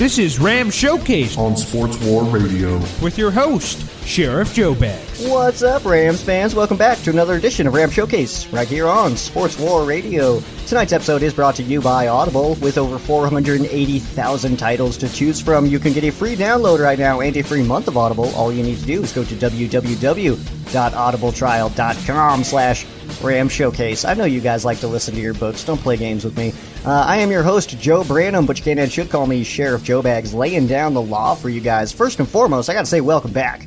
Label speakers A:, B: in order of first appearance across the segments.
A: This is Ram Showcase
B: on Sports War Radio
A: with your host, Sheriff Joe Bags.
C: What's up, Rams fans? Welcome back to another edition of Ram Showcase right here on Sports War Radio. Tonight's episode is brought to you by Audible. With over 480,000 titles to choose from, you can get a free download right now and a free month of Audible. All you need to do is go to www.audibletrial.com slash Ram Showcase. I know you guys like to listen to your books. Don't play games with me. Uh, I am your host, Joe Branham, but you can and should call me Sheriff Joe Bags, laying down the law for you guys. First and foremost, I gotta say welcome back.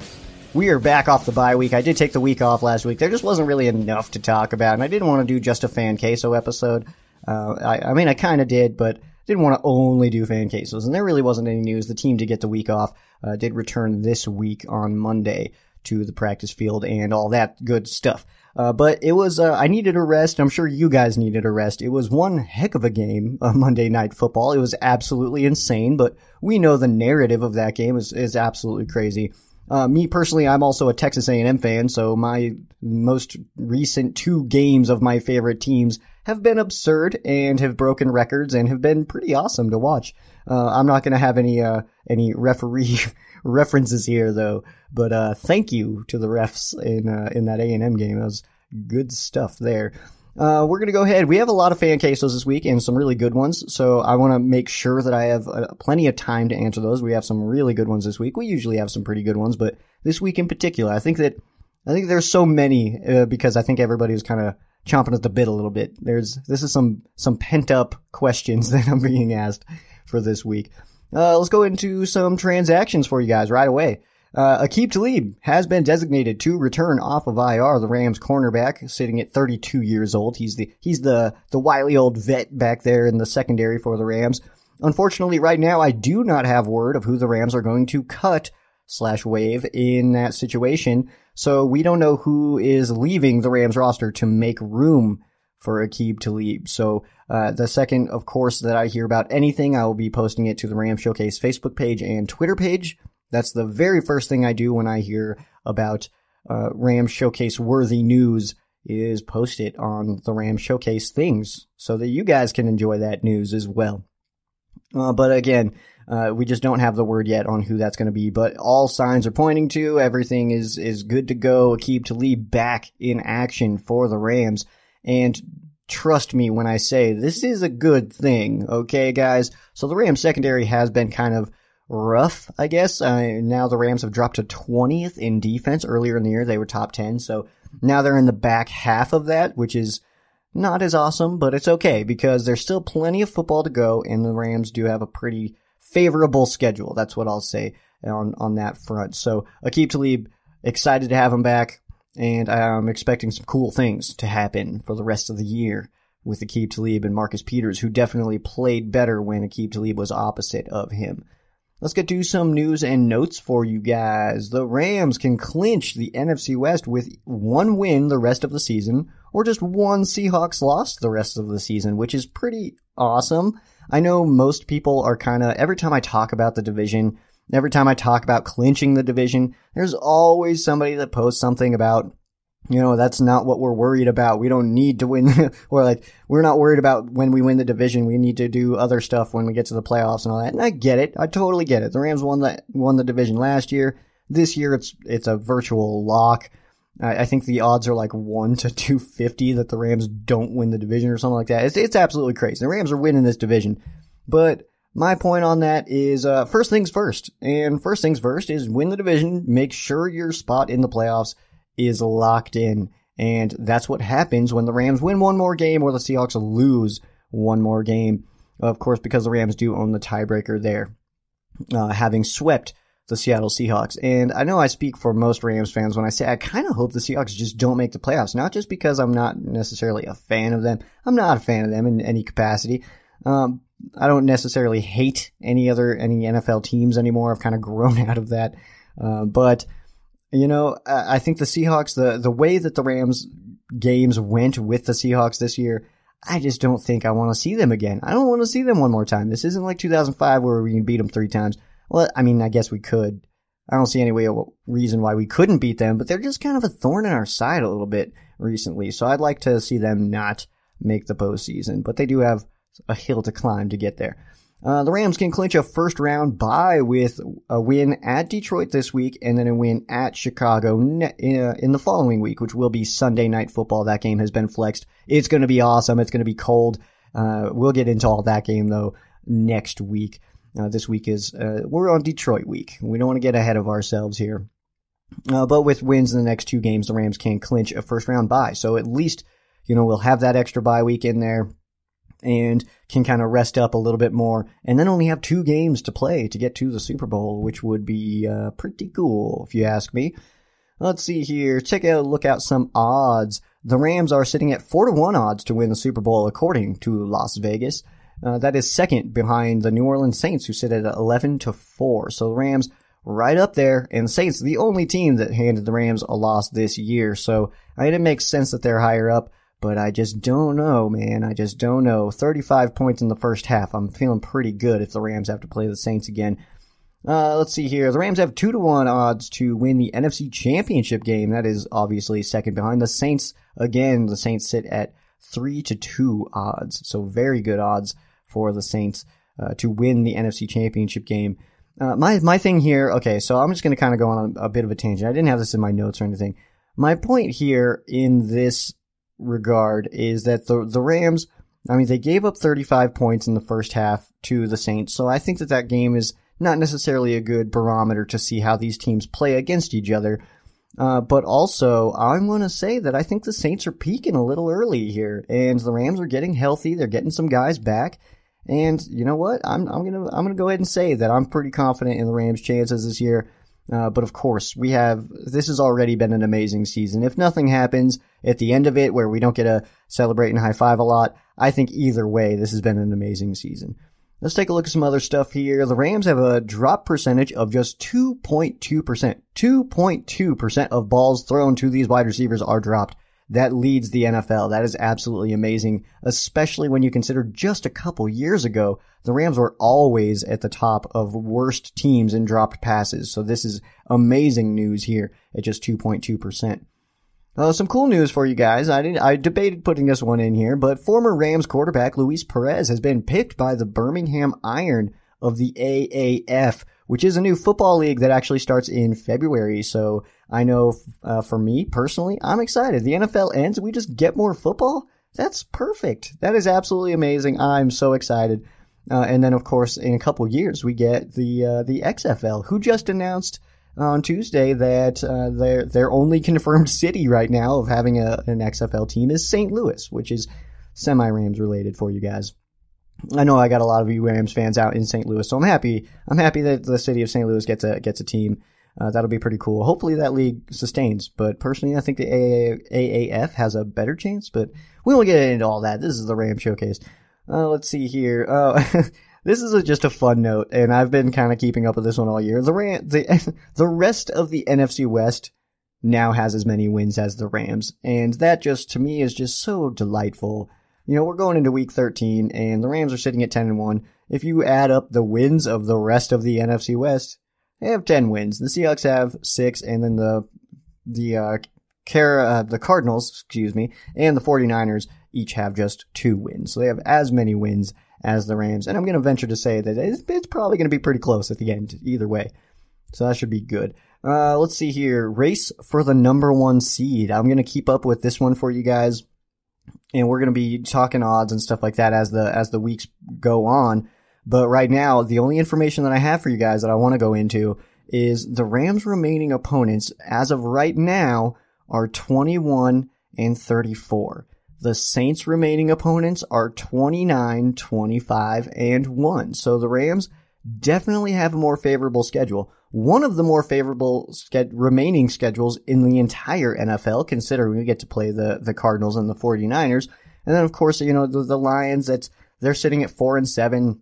C: We are back off the bye week. I did take the week off last week. There just wasn't really enough to talk about, and I didn't want to do just a fan queso episode. Uh, I, I mean, I kind of did, but didn't want to only do fan quesos, and there really wasn't any news. The team did get the week off, uh, did return this week on Monday to the practice field and all that good stuff. Uh, but it was, uh, I needed a rest. I'm sure you guys needed a rest. It was one heck of a game, Monday Night Football. It was absolutely insane, but we know the narrative of that game is, is absolutely crazy. Uh, me personally, I'm also a Texas A&M fan, so my most recent two games of my favorite teams have been absurd and have broken records and have been pretty awesome to watch. Uh, I'm not going to have any uh, any referee references here though, but uh, thank you to the refs in uh, in that A&M game. That was good stuff there. Uh, we're going to go ahead. We have a lot of fan cases this week and some really good ones. So I want to make sure that I have uh, plenty of time to answer those. We have some really good ones this week. We usually have some pretty good ones, but this week in particular, I think that, I think there's so many, uh, because I think everybody was kind of chomping at the bit a little bit. There's, this is some, some pent up questions that I'm being asked for this week. Uh, let's go into some transactions for you guys right away. Uh, Aqib Talib has been designated to return off of IR. The Rams cornerback, sitting at 32 years old. He's the he's the the wily old vet back there in the secondary for the Rams. Unfortunately, right now I do not have word of who the Rams are going to cut slash wave in that situation. So we don't know who is leaving the Rams roster to make room for Aqib Talib. So uh, the second, of course, that I hear about anything, I will be posting it to the Ram Showcase Facebook page and Twitter page. That's the very first thing I do when I hear about uh, Ram Showcase worthy news is post it on the Ram Showcase things so that you guys can enjoy that news as well. Uh, but again, uh, we just don't have the word yet on who that's going to be, but all signs are pointing to everything is, is good to go. Aqib Talib back in action for the Rams. And trust me when I say this is a good thing. Okay, guys. So the Rams secondary has been kind of rough, I guess. Uh, now the Rams have dropped to 20th in defense. Earlier in the year, they were top 10. So now they're in the back half of that, which is not as awesome, but it's okay because there's still plenty of football to go, and the Rams do have a pretty favorable schedule. That's what I'll say on, on that front. So Aqib Talib, excited to have him back, and I'm expecting some cool things to happen for the rest of the year with Aqib Talib and Marcus Peters, who definitely played better when Aqib Talib was opposite of him. Let's get to some news and notes for you guys. The Rams can clinch the NFC West with one win the rest of the season, or just one Seahawks loss the rest of the season, which is pretty awesome. I know most people are kind of, every time I talk about the division, every time I talk about clinching the division, there's always somebody that posts something about you know, that's not what we're worried about. We don't need to win. or like, we're not worried about when we win the division. We need to do other stuff when we get to the playoffs and all that. And I get it. I totally get it. The Rams won that, won the division last year. This year it's, it's a virtual lock. I, I think the odds are like 1 to 250 that the Rams don't win the division or something like that. It's, it's absolutely crazy. The Rams are winning this division. But my point on that is, uh, first things first. And first things first is win the division, make sure your spot in the playoffs is locked in. And that's what happens when the Rams win one more game or the Seahawks lose one more game. Of course, because the Rams do own the tiebreaker there, uh, having swept the Seattle Seahawks. And I know I speak for most Rams fans when I say I kind of hope the Seahawks just don't make the playoffs. Not just because I'm not necessarily a fan of them. I'm not a fan of them in any capacity. Um, I don't necessarily hate any other any NFL teams anymore. I've kind of grown out of that. Uh, but you know, I think the Seahawks, the the way that the Rams games went with the Seahawks this year, I just don't think I want to see them again. I don't want to see them one more time. This isn't like 2005 where we can beat them three times. Well, I mean, I guess we could. I don't see any way reason why we couldn't beat them, but they're just kind of a thorn in our side a little bit recently. So I'd like to see them not make the postseason, but they do have a hill to climb to get there. Uh, the Rams can clinch a first round bye with a win at Detroit this week and then a win at Chicago ne- in, uh, in the following week, which will be Sunday night football. That game has been flexed. It's going to be awesome. It's going to be cold. Uh, we'll get into all that game though next week. Uh, this week is, uh, we're on Detroit week. We don't want to get ahead of ourselves here. But with wins in the next two games, the Rams can clinch a first round bye. So at least, you know, we'll have that extra bye week in there and can kind of rest up a little bit more and then only have two games to play to get to the Super Bowl, which would be uh, pretty cool if you ask me. Let's see here. Take a look at some odds. The Rams are sitting at 4 to 1 odds to win the Super Bowl according to Las Vegas. Uh, that is second behind the New Orleans Saints who sit at 11 to 4. So the Rams right up there and Saints the only team that handed the Rams a loss this year. So I mean, it makes sense that they're higher up but I just don't know, man. I just don't know. 35 points in the first half. I'm feeling pretty good if the Rams have to play the Saints again. Uh, let's see here. The Rams have two to one odds to win the NFC Championship game. That is obviously second behind the Saints. Again, the Saints sit at three to two odds. So very good odds for the Saints uh, to win the NFC Championship game. Uh, my my thing here. Okay, so I'm just going to kind of go on a, a bit of a tangent. I didn't have this in my notes or anything. My point here in this regard is that the the Rams, I mean, they gave up 35 points in the first half to the Saints, so I think that that game is not necessarily a good barometer to see how these teams play against each other. Uh, but also, I'm going to say that I think the Saints are peaking a little early here, and the Rams are getting healthy. They're getting some guys back, and you know what? I'm I'm gonna I'm gonna go ahead and say that I'm pretty confident in the Rams' chances this year. Uh, but of course, we have, this has already been an amazing season. If nothing happens at the end of it where we don't get to celebrate and high five a lot, I think either way, this has been an amazing season. Let's take a look at some other stuff here. The Rams have a drop percentage of just 2.2%. 2.2% of balls thrown to these wide receivers are dropped. That leads the NFL. That is absolutely amazing, especially when you consider just a couple years ago, the Rams were always at the top of worst teams in dropped passes. So this is amazing news here at just 2.2%. Uh, some cool news for you guys. I did, I debated putting this one in here, but former Rams quarterback Luis Perez has been picked by the Birmingham Iron of the AAF, which is a new football league that actually starts in February. So I know uh, for me personally, I'm excited. The NFL ends, we just get more football. That's perfect. That is absolutely amazing. I'm so excited. Uh, and then, of course, in a couple years, we get the uh, the XFL, who just announced on Tuesday that uh, their their only confirmed city right now of having a, an XFL team is St. Louis, which is semi Rams related for you guys. I know I got a lot of you Rams fans out in St. Louis, so I'm happy. I'm happy that the city of St. Louis gets a gets a team. Uh, that'll be pretty cool. Hopefully that league sustains. But personally, I think the AAF has a better chance. But we won't get into all that. This is the Ram showcase. Uh, let's see here. Uh, this is a, just a fun note, and I've been kind of keeping up with this one all year. The Ram, the the rest of the NFC West now has as many wins as the Rams, and that just to me is just so delightful. You know, we're going into Week 13, and the Rams are sitting at 10 and one. If you add up the wins of the rest of the NFC West, they have 10 wins. The Seahawks have six, and then the the uh, uh, the Cardinals, excuse me, and the 49ers each have just two wins. So they have as many wins as the Rams. And I'm going to venture to say that it's, it's probably going to be pretty close at the end, either way. So that should be good. Uh, let's see here. Race for the number one seed. I'm going to keep up with this one for you guys. And we're going to be talking odds and stuff like that as the, as the weeks go on. But right now, the only information that I have for you guys that I want to go into is the Rams' remaining opponents as of right now are 21 and 34. The Saints' remaining opponents are 29, 25, and 1. So the Rams definitely have a more favorable schedule. One of the more favorable remaining schedules in the entire NFL, considering we get to play the, the Cardinals and the 49ers. And then, of course, you know, the, the Lions, that's, they're sitting at 4 and 7.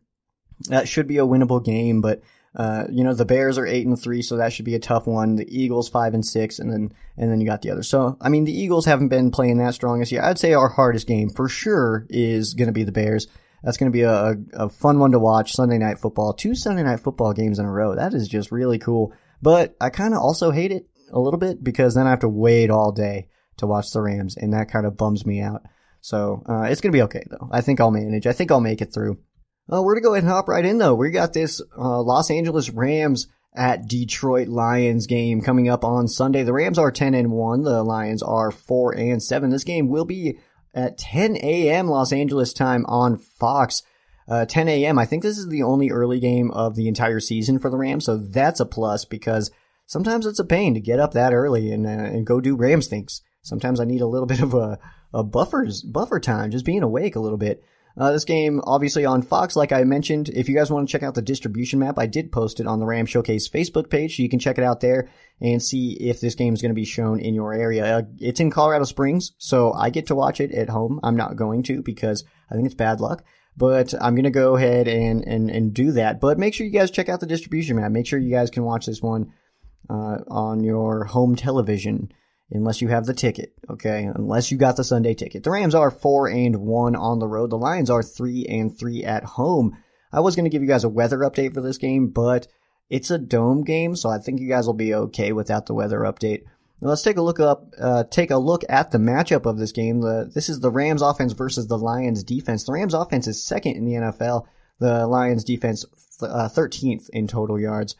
C: That should be a winnable game, but uh, you know, the Bears are eight and three, so that should be a tough one. The Eagles five and six, and then and then you got the other. So I mean, the Eagles haven't been playing that strong this year. I'd say our hardest game for sure is going to be the Bears. That's going to be a, a fun one to watch. Sunday night football, two Sunday night football games in a row. That is just really cool. But I kind of also hate it a little bit because then I have to wait all day to watch the Rams, and that kind of bums me out. So uh, it's going to be okay though. I think I'll manage. I think I'll make it through. Uh, we're gonna go ahead and hop right in though. We got this uh, Los Angeles Rams at Detroit Lions game coming up on Sunday. The Rams are 10 and 1. The Lions are 4 and 7. This game will be at 10 a.m. Los Angeles time on Fox. Uh, 10 a.m. I think this is the only early game of the entire season for the Rams, so that's a plus because sometimes it's a pain to get up that early and uh, and go do Rams things. Sometimes I need a little bit of a, a buffers buffer time, just being awake a little bit. Uh, this game, obviously on Fox, like I mentioned. If you guys want to check out the distribution map, I did post it on the Ram Showcase Facebook page, so you can check it out there and see if this game is going to be shown in your area. Uh, it's in Colorado Springs, so I get to watch it at home. I'm not going to because I think it's bad luck, but I'm going to go ahead and, and, and do that. But make sure you guys check out the distribution map. Make sure you guys can watch this one uh, on your home television unless you have the ticket, okay? Unless you got the Sunday ticket. The Rams are 4 and 1 on the road. The Lions are 3 and 3 at home. I was going to give you guys a weather update for this game, but it's a dome game, so I think you guys will be okay without the weather update. Now let's take a look up, uh, take a look at the matchup of this game. The, this is the Rams offense versus the Lions defense. The Rams offense is second in the NFL. The Lions defense, uh, 13th in total yards.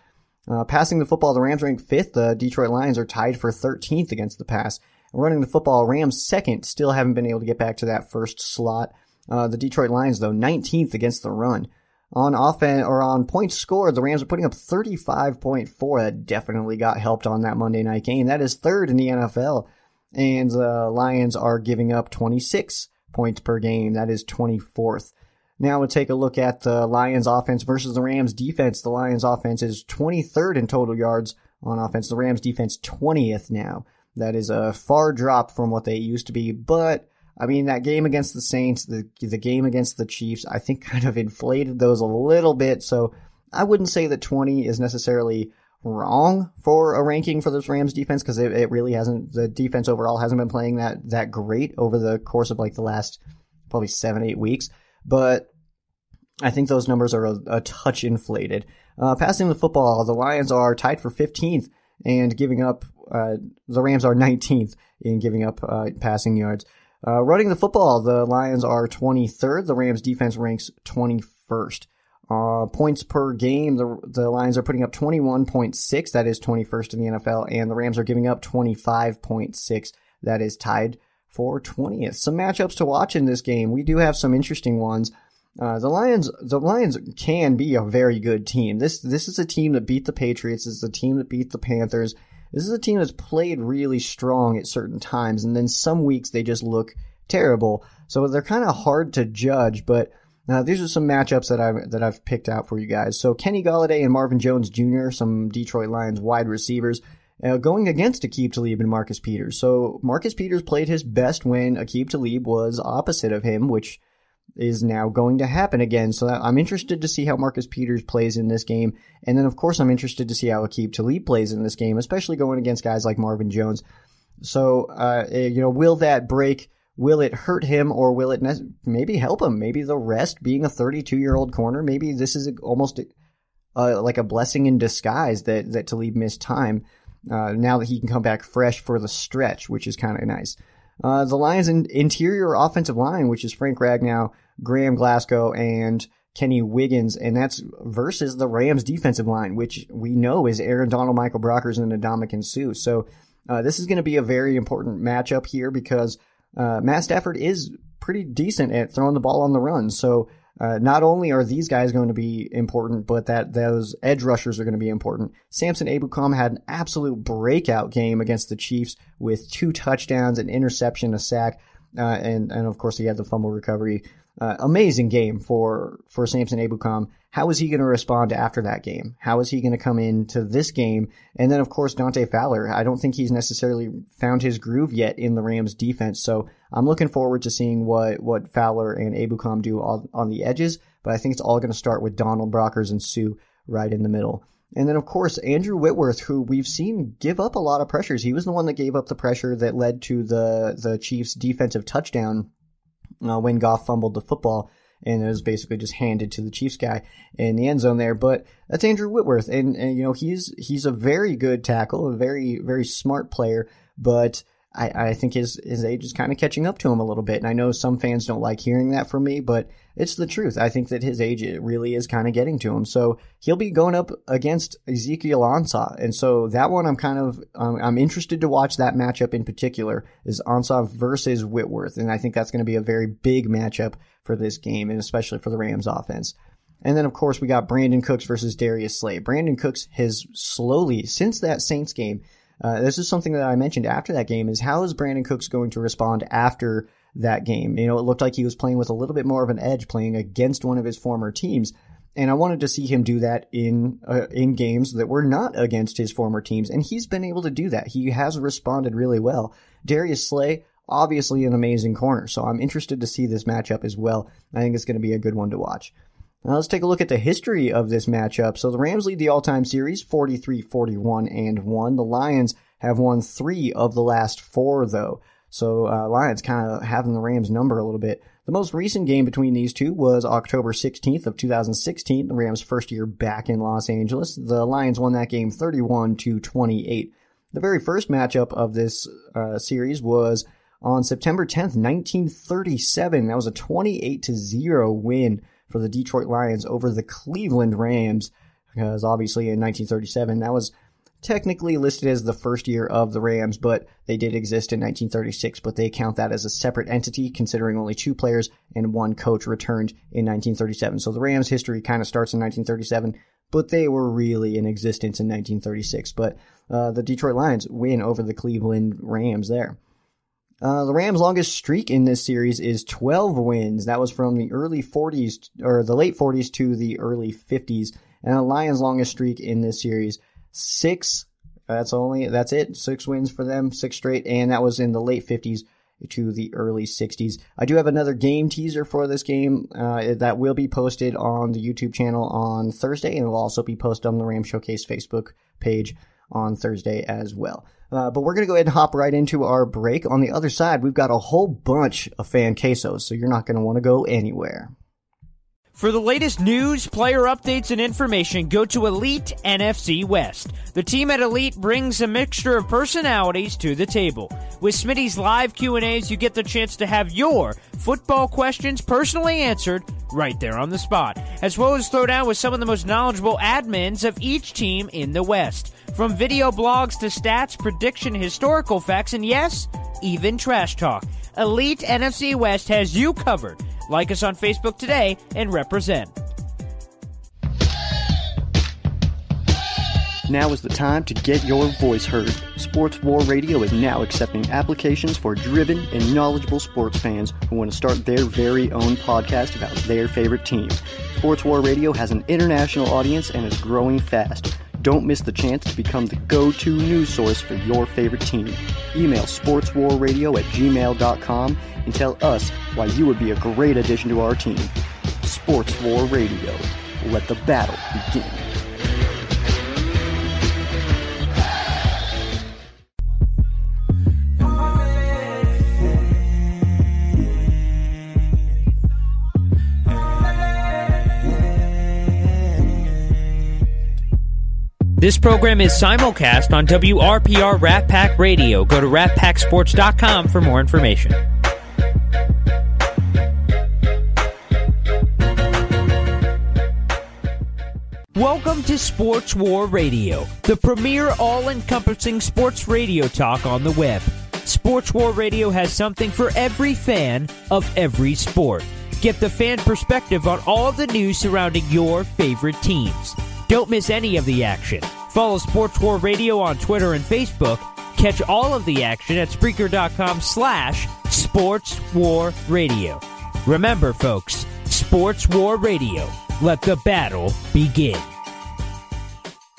C: Uh, passing the football, the Rams rank fifth. The Detroit Lions are tied for 13th against the pass. Running the football, Rams second, still haven't been able to get back to that first slot. Uh, the Detroit Lions, though, 19th against the run. On offense or on points scored, the Rams are putting up 35.4. That definitely got helped on that Monday night game. That is third in the NFL. And the Lions are giving up 26 points per game. That is 24th. Now we'll take a look at the Lions offense versus the Rams defense. The Lions offense is 23rd in total yards on offense. The Rams defense 20th now. That is a far drop from what they used to be, but I mean that game against the Saints, the the game against the Chiefs, I think kind of inflated those a little bit. So I wouldn't say that 20 is necessarily wrong for a ranking for this Rams defense because it, it really hasn't. The defense overall hasn't been playing that that great over the course of like the last probably seven eight weeks. But I think those numbers are a, a touch inflated. Uh, passing the football, the Lions are tied for 15th and giving up, uh, the Rams are 19th in giving up uh, passing yards. Uh, running the football, the Lions are 23rd. The Rams defense ranks 21st. Uh, points per game, the, the Lions are putting up 21.6. That is 21st in the NFL. And the Rams are giving up 25.6. That is tied for 20th. Some matchups to watch in this game. We do have some interesting ones. Uh, the Lions, the Lions can be a very good team. This this is a team that beat the Patriots. This is a team that beat the Panthers. This is a team that's played really strong at certain times, and then some weeks they just look terrible. So they're kind of hard to judge. But uh, these are some matchups that I've that I've picked out for you guys. So Kenny Golladay and Marvin Jones Jr., some Detroit Lions wide receivers. Uh, going against Aqib Talib and Marcus Peters. So Marcus Peters played his best when Aqib Talib was opposite of him, which is now going to happen again. So I'm interested to see how Marcus Peters plays in this game. And then, of course, I'm interested to see how Aqib Talib plays in this game, especially going against guys like Marvin Jones. So, uh, eh, you know, will that break, will it hurt him or will it ne- maybe help him? Maybe the rest being a 32 year old corner, maybe this is almost uh, like a blessing in disguise that, that Talib missed time. Uh, now that he can come back fresh for the stretch, which is kind of nice. Uh, the Lions' in- interior offensive line, which is Frank Ragnow, Graham Glasgow, and Kenny Wiggins, and that's versus the Rams' defensive line, which we know is Aaron Donald, Michael Brockers, and Ndamukong Suh. So uh, this is going to be a very important matchup here because uh, Matt Stafford is pretty decent at throwing the ball on the run. So uh, not only are these guys going to be important, but that those edge rushers are going to be important. Samson Ebukam had an absolute breakout game against the Chiefs with two touchdowns, an interception, a sack, uh, and and of course he had the fumble recovery. Uh, amazing game for for Samson Ebukam. How is he going to respond after that game? How is he going to come into this game? And then of course Dante Fowler. I don't think he's necessarily found his groove yet in the Rams defense. So I'm looking forward to seeing what what Fowler and Ebukam do on, on the edges. But I think it's all going to start with Donald Brockers and Suh right in the middle. And then, of course, Andrew Whitworth, who we've seen give up a lot of pressures. He was the one that gave up the pressure that led to the, the Chiefs' defensive touchdown uh, when Goff fumbled the football and it was basically just handed to the Chiefs guy in the end zone there. But that's Andrew Whitworth, and, and you know he's he's a very good tackle, a very very smart player, but I, I think his his age is kind of catching up to him a little bit. And I know some fans don't like hearing that from me, but it's the truth. I think that his age really is kind of getting to him. So he'll be going up against Ezekiel Ansah, and so that one I'm kind of um, I'm interested to watch that matchup in particular is Ansah versus Whitworth, and I think that's going to be a very big matchup for this game, and especially for the Rams offense. And then, of course, we got Brandin Cooks versus Darius Slay. Brandin Cooks has slowly, since that Saints game, uh, this is something that I mentioned after that game, is how is Brandin Cooks going to respond after that game? You know, it looked like he was playing with a little bit more of an edge, playing against one of his former teams. And I wanted to see him do that in uh, in games that were not against his former teams, and he's been able to do that. He has responded really well. Darius Slay, obviously an amazing corner. So I'm interested to see this matchup as well. I think it's going to be a good one to watch. Now let's take a look at the history of this matchup. So the Rams lead the all-time series 43-41 and 1. The Lions have won 3 of the last 4 though. So uh, Lions kind of having the Rams number a little bit. The most recent game between these two was October 16th of 2016, the Rams' first year back in Los Angeles. The Lions won that game 31 to 28. The very first matchup of this uh, series was on September 10th, 1937. That was a 28 to 0 win for the Detroit Lions over the Cleveland Rams. Because obviously in 1937, that was technically listed as the first year of the Rams, but they did exist in 1936, but they count that as a separate entity considering only two players and one coach returned in 1937. So the Rams history kind of starts in 1937, but they were really in existence in 1936. But uh, the Detroit Lions win over the Cleveland Rams there. Uh, the Rams' longest streak in this series is 12 wins. That was from the early 40s or the late 40s to the early 50s. And the Lions' longest streak in this series, six. That's only that's it. Six wins for them, six straight, and that was in the late 50s to the early 60s. I do have another game teaser for this game uh, that will be posted on the YouTube channel on Thursday, and it will also be posted on the Ram Showcase Facebook page on Thursday as well. Uh, but we're going to go ahead and hop right into our break. On the other side, we've got a whole bunch of fan quesos, so you're not going to want to go anywhere.
A: For the latest news, player updates, and information, go to Elite NFC West. The team at Elite brings a mixture of personalities to the table. With Smitty's live Q&As, you get the chance to have your football questions personally answered right there on the spot, as well as throw down with some of the most knowledgeable admins of each team in the West. From video blogs to stats, prediction, historical facts, and yes, even trash talk. Elite NFC West has you covered. Like us on Facebook today and represent.
C: Now is the time to get your voice heard. Sports War Radio is now accepting applications for driven and knowledgeable sports fans who want to start their very own podcast about their favorite team. Sports War Radio has an international audience and is growing fast. Don't miss the chance to become the go-to news source for your favorite team. Email sportswarradio at gmail.com and tell us why you would be a great addition to our team. Sports War Radio. Let the battle begin.
A: This program is simulcast on WRPR Rat Pack Radio. Go to ratpacksports.com for more information. Welcome to Sports War Radio, the premier all encompassing sports radio talk on the web. Sports War Radio has something for every fan of every sport. Get the fan perspective on all the news surrounding your favorite teams. Don't miss any of the action. Follow Sports War Radio on Twitter and Facebook. Catch all of the action at Spreaker.com slash Sports War Radio. Remember, folks, Sports War Radio. Let the battle begin.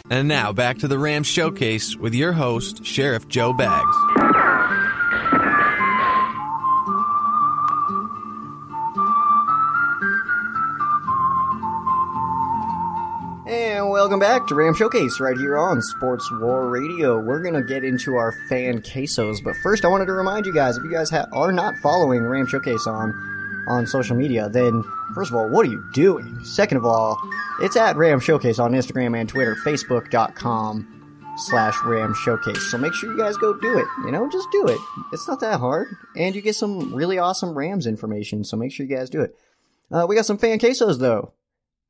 D: And now back to the Rams Showcase with your host, Sheriff Joe Bags.
C: And welcome back to Ram Showcase right here on Sports War Radio. We're going to get into our fan quesos, but first I wanted to remind you guys if you guys ha- are not following Ram Showcase on on social media, then first of all, what are you doing? Second of all, it's at Ram Showcase on Instagram and Twitter, facebook.com slash Ram Showcase. So make sure you guys go do it. You know, just do it. It's not that hard. And you get some really awesome Rams information, so make sure you guys do it. Uh, we got some fan quesos though.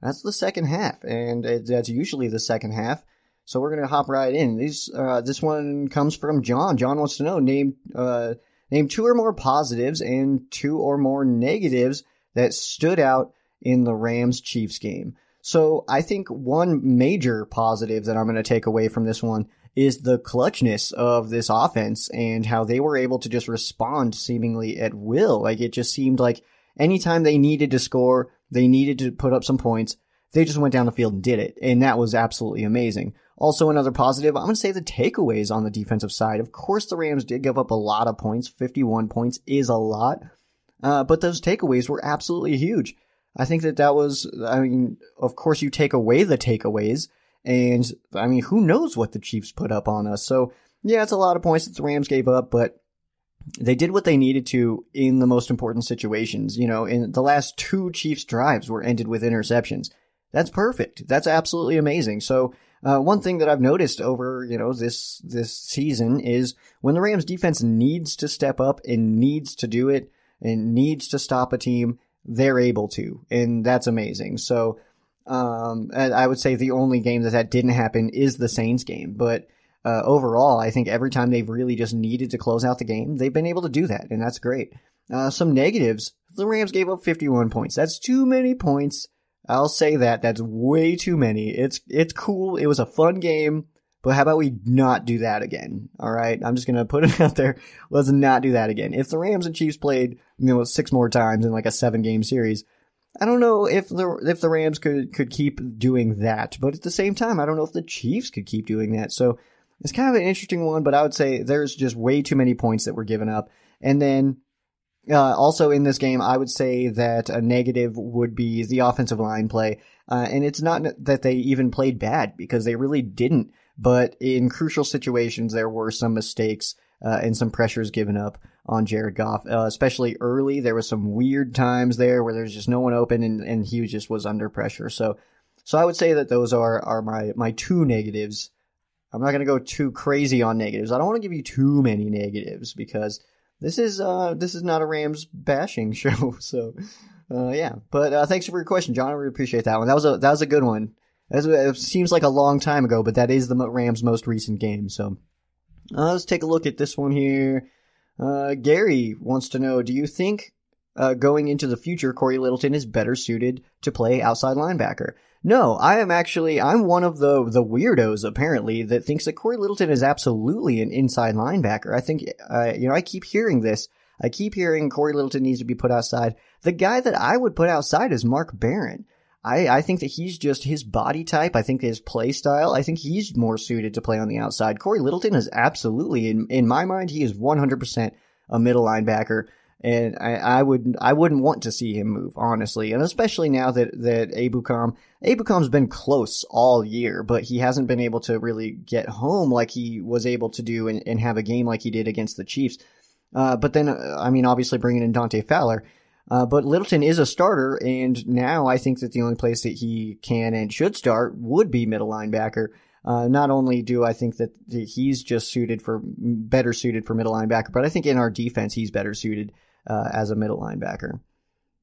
C: That's the second half, and it, that's usually the second half. So we're gonna hop right in. These uh, this one comes from John. John wants to know name uh, name two or more positives and two or more negatives that stood out in the Rams Chiefs game. So I think one major positive that I'm going to take away from this one is the clutchness of this offense and how they were able to just respond seemingly at will. Like it just seemed like anytime they needed to score, they needed to put up some points, they just went down the field and did it. And that was absolutely amazing. Also, another positive, I'm going to say the takeaways on the defensive side. Of course, the Rams did give up a lot of points. 51 points is a lot. Uh, but those takeaways were absolutely huge. I think that that was, I mean, of course you take away the takeaways and I mean, who knows what the Chiefs put up on us. So yeah, it's a lot of points that the Rams gave up, but they did what they needed to in the most important situations. You know, in the last two Chiefs drives were ended with interceptions. That's perfect. That's absolutely amazing. So, uh, one thing that I've noticed over, you know, this, this season is when the Rams defense needs to step up and needs to do it and needs to stop a team, they're able to. And that's amazing. So, um, I would say the only game that that didn't happen is the Saints game, but, uh, overall, I think every time they've really just needed to close out the game, they've been able to do that, and that's great. Uh, some negatives. The Rams gave up 51 points. That's too many points. I'll say that. That's way too many. It's, it's cool. It was a fun game, but how about we not do that again? All right. I'm just going to put it out there. Let's not do that again. If the Rams and Chiefs played, you know, six more times in like a seven game series, I don't know if the if the Rams could could keep doing that, but at the same time, I don't know if the Chiefs could keep doing that. So it's kind of an interesting one, but I would say there's just way too many points that were given up. And then uh, also in this game, I would say that a negative would be the offensive line play. Uh, and it's not that they even played bad because they really didn't. But in crucial situations, there were some mistakes uh, and some pressures given up on Jared Goff, uh, especially early. There was some weird times there where there's just no one open and, and he just was under pressure. So, so I would say that those are, are my, my two negatives. I'm not going to go too crazy on negatives. I don't want to give you too many negatives because this is, uh, this is not a Rams bashing show. So, uh, yeah, but, uh, thanks for your question, John. I really appreciate that one. That was a, that was a good one. It seems like a long time ago, but that is the Rams' most recent game. So, uh, let's take a look at this one here. Uh, Gary wants to know, do you think uh, going into the future, Corey Littleton is better suited to play outside linebacker? No, I am actually, I'm one of the, the weirdos apparently that thinks that Corey Littleton is absolutely an inside linebacker. I think, uh, you know, I keep hearing this. I keep hearing Corey Littleton needs to be put outside. The guy that I would put outside is Mark Barron. I, I think that he's just his body type. I think his play style. I think he's more suited to play on the outside. Corey Littleton is absolutely, in, in my mind, he is 100% a middle linebacker. And I, I would, I wouldn't want to see him move, honestly. And especially now that, that Ebukam, Ebukam's been close all year, but he hasn't been able to really get home like he was able to do and, and have a game like he did against the Chiefs. Uh, but then, uh, I mean, obviously bringing in Dante Fowler. Uh, but Littleton is a starter, and now I think that the only place that he can and should start would be middle linebacker. Uh, not only do I think that he's just suited for better suited for middle linebacker, but I think in our defense he's better suited uh, as a middle linebacker.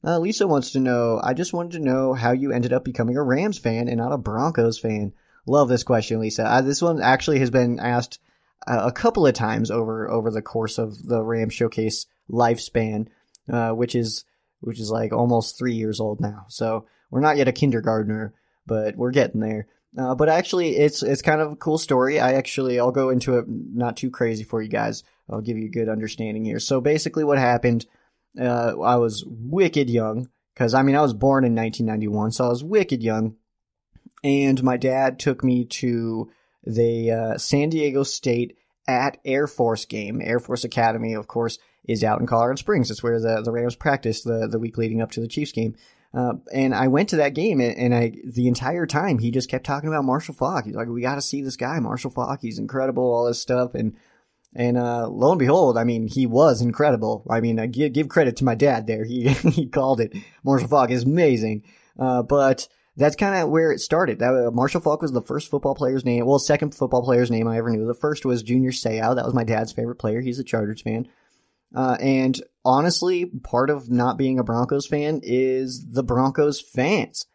C: Uh, Lisa wants to know. I just wanted to know how you ended up becoming a Rams fan and not a Broncos fan. Love this question, Lisa. Uh, this one actually has been asked uh, a couple of times over over the course of the Rams showcase lifespan, uh, which is which is like almost three years old now. So we're not yet a kindergartner, but we're getting there. Uh, but actually, it's it's kind of a cool story. I actually I'll go into it not too crazy for you guys. I'll give you a good understanding here. So basically, what happened? Uh, I was wicked young because I mean I was born in 1991, so I was wicked young, and my dad took me to the uh, San Diego State at Air Force game. Air Force Academy, of course, is out in Colorado Springs. It's where the the Rams practiced the the week leading up to the Chiefs game. Uh, and I went to that game, and, and, I the entire time he just kept talking about Marshall Faulk. He's like, "We got to see this guy, Marshall Faulk. He's incredible, all this stuff." And and uh, lo and behold, I mean, he was incredible. I mean, I give, credit to my dad there. He he called it. Marshall Faulk is amazing. Uh, but that's kind of where it started. That uh, Marshall Faulk was the first football player's name. Well, second football player's name I ever knew. The first was Junior Seau. That was my dad's favorite player. He's a Chargers fan. Uh, and honestly, part of not being a Broncos fan is the Broncos fans.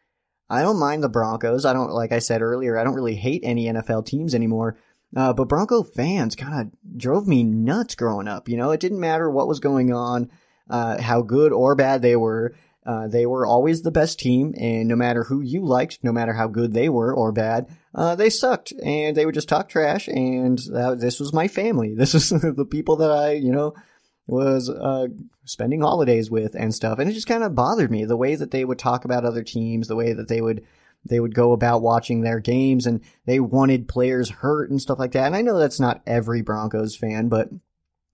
C: I don't mind the Broncos. I don't, like I said earlier, I don't really hate any NFL teams anymore. Uh, but Bronco fans kind of drove me nuts growing up. You know, it didn't matter what was going on, uh, how good or bad they were. Uh, they were always the best team, and no matter who you liked, no matter how good they were or bad, uh, they sucked, and they would just talk trash. And this was my family. This was the people that I, you know, was uh, spending holidays with and stuff. And it just kind of bothered me the way that they would talk about other teams, the way that they would they would go about watching their games, and they wanted players hurt and stuff like that. And I know that's not every Broncos fan, but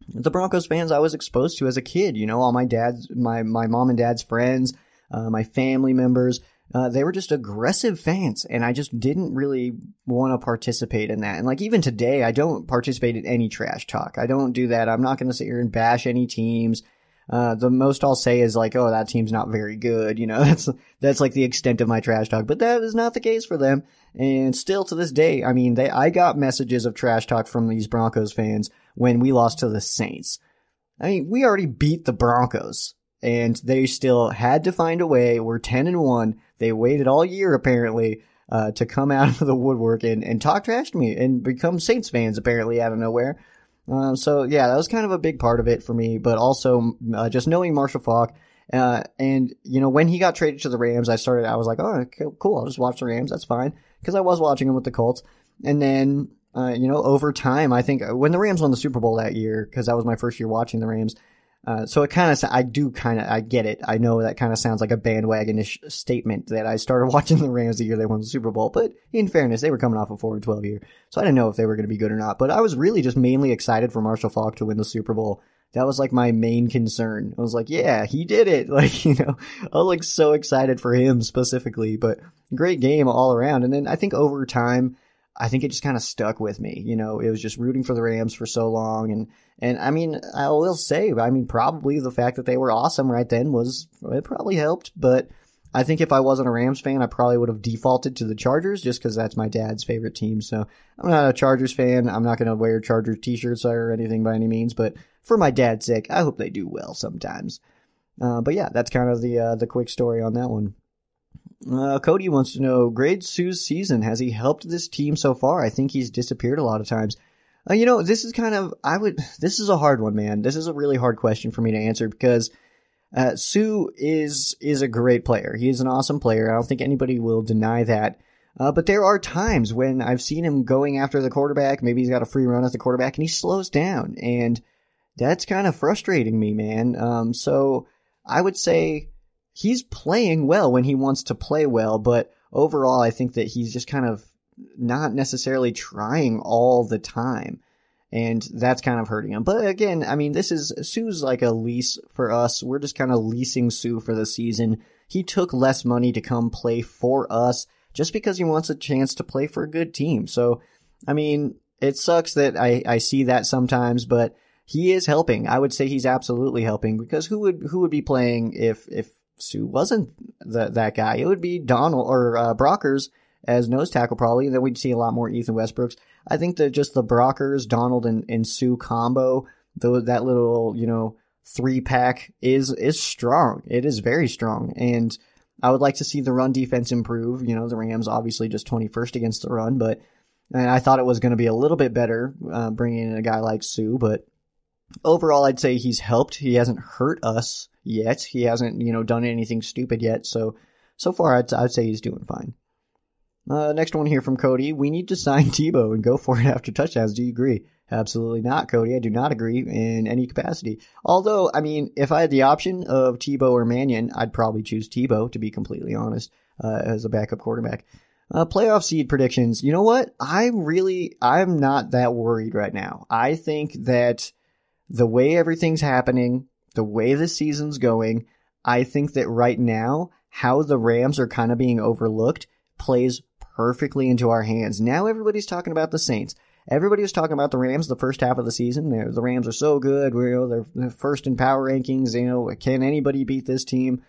C: the Broncos fans I was exposed to as a kid, you know, all my dad's, my my mom and dad's friends, uh, my family members. Uh, they were just aggressive fans, and I just didn't really want to participate in that. And like even today, I don't participate in any trash talk. I don't do that. I'm not going to sit here and bash any teams. Uh, the most I'll say is like, oh, that team's not very good. You know, that's that's like the extent of my trash talk. But that is not the case for them. And still to this day, I mean, they I got messages of trash talk from these Broncos fans when we lost to the Saints. I mean, we already beat the Broncos and they still had to find a way. We're 10 and 1. They waited all year, apparently, uh, to come out of the woodwork and, and talk trash to me and become Saints fans, apparently, out of nowhere. Um, so, yeah, that was kind of a big part of it for me, but also uh, just knowing Marshall Faulk. Uh, and, you know, when he got traded to the Rams, I started, I was like, oh, cool, I'll just watch the Rams, that's fine. Because I was watching him with the Colts. And then, uh, you know, over time, I think when the Rams won the Super Bowl that year, because that was my first year watching the Rams, uh, so it kind of, I do kind of, I get it. I know that kind of sounds like a bandwagonish statement that I started watching the Rams the year they won the Super Bowl, but in fairness, they were coming off a 4 12 year. So I didn't know if they were going to be good or not, but I was really just mainly excited for Marshall Faulk to win the Super Bowl. That was like my main concern. I was like, yeah, he did it. Like, you know, I was like so excited for him specifically, but great game all around. And then I think over time, I think it just kind of stuck with me. You know, it was just rooting for the Rams for so long. And, and I mean, I will say, I mean, probably the fact that they were awesome right then was, it probably helped. But I think if I wasn't a Rams fan, I probably would have defaulted to the Chargers just because that's my dad's favorite team. So I'm not a Chargers fan. I'm not going to wear Chargers t shirts or anything by any means. But for my dad's sake, I hope they do well sometimes. Uh, but yeah, that's kind of the, uh, the quick story on that one. Uh, Cody wants to know, grade Suh's season. Has he helped this team so far? I think he's disappeared a lot of times. Uh, you know, this is kind of, I would, this is a hard one, man. This is a really hard question for me to answer because, uh, Suh is, is a great player. He is an awesome player. I don't think anybody will deny that. Uh, but there are times when I've seen him going after the quarterback. Maybe he's got a free run at the quarterback and he slows down. And that's kind of frustrating me, man. Um, so I would say, he's playing well when he wants to play well, but overall, I think that he's just kind of not necessarily trying all the time. And that's kind of hurting him. But again, I mean, this is Suh's like a lease for us. We're just kind of leasing Suh for the season. He took less money to come play for us just because he wants a chance to play for a good team. So, I mean, it sucks that I, I see that sometimes, but he is helping. I would say he's absolutely helping because who would, who would be playing if, if Suh wasn't that guy. It would be Donald or uh, Brockers as nose tackle probably, and then we'd see a lot more Ethan Westbrooks. I think that just the Brockers, Donald and, and Suh combo, though that little, you know, three pack is is strong. It is very strong. And I would like to see the run defense improve. You know, the Rams obviously just 21st against the run, but and I thought it was going to be a little bit better uh, bringing in a guy like Suh, but overall, I'd say he's helped. He hasn't hurt us yet. He hasn't, you know, done anything stupid yet. So, so far, I'd, I'd say he's doing fine. Uh, next one here from Cody. We need to sign Tebow and go for it after touchdowns. Do you agree? Absolutely not, Cody. I do not agree in any capacity. Although, I mean, if I had the option of Tebow or Mannion, I'd probably choose Tebow, to be completely honest, uh, as a backup quarterback. Uh, playoff seed predictions. You know what? I'm really, I'm not that worried right now. I think that the way everything's happening, the way the season's going, I think that right now, how the Rams are kind of being overlooked plays perfectly into our hands. Now everybody's talking about the Saints. Everybody was talking about the Rams the first half of the season. The Rams are so good. You know, they're first in power rankings. You know, can anybody beat this team?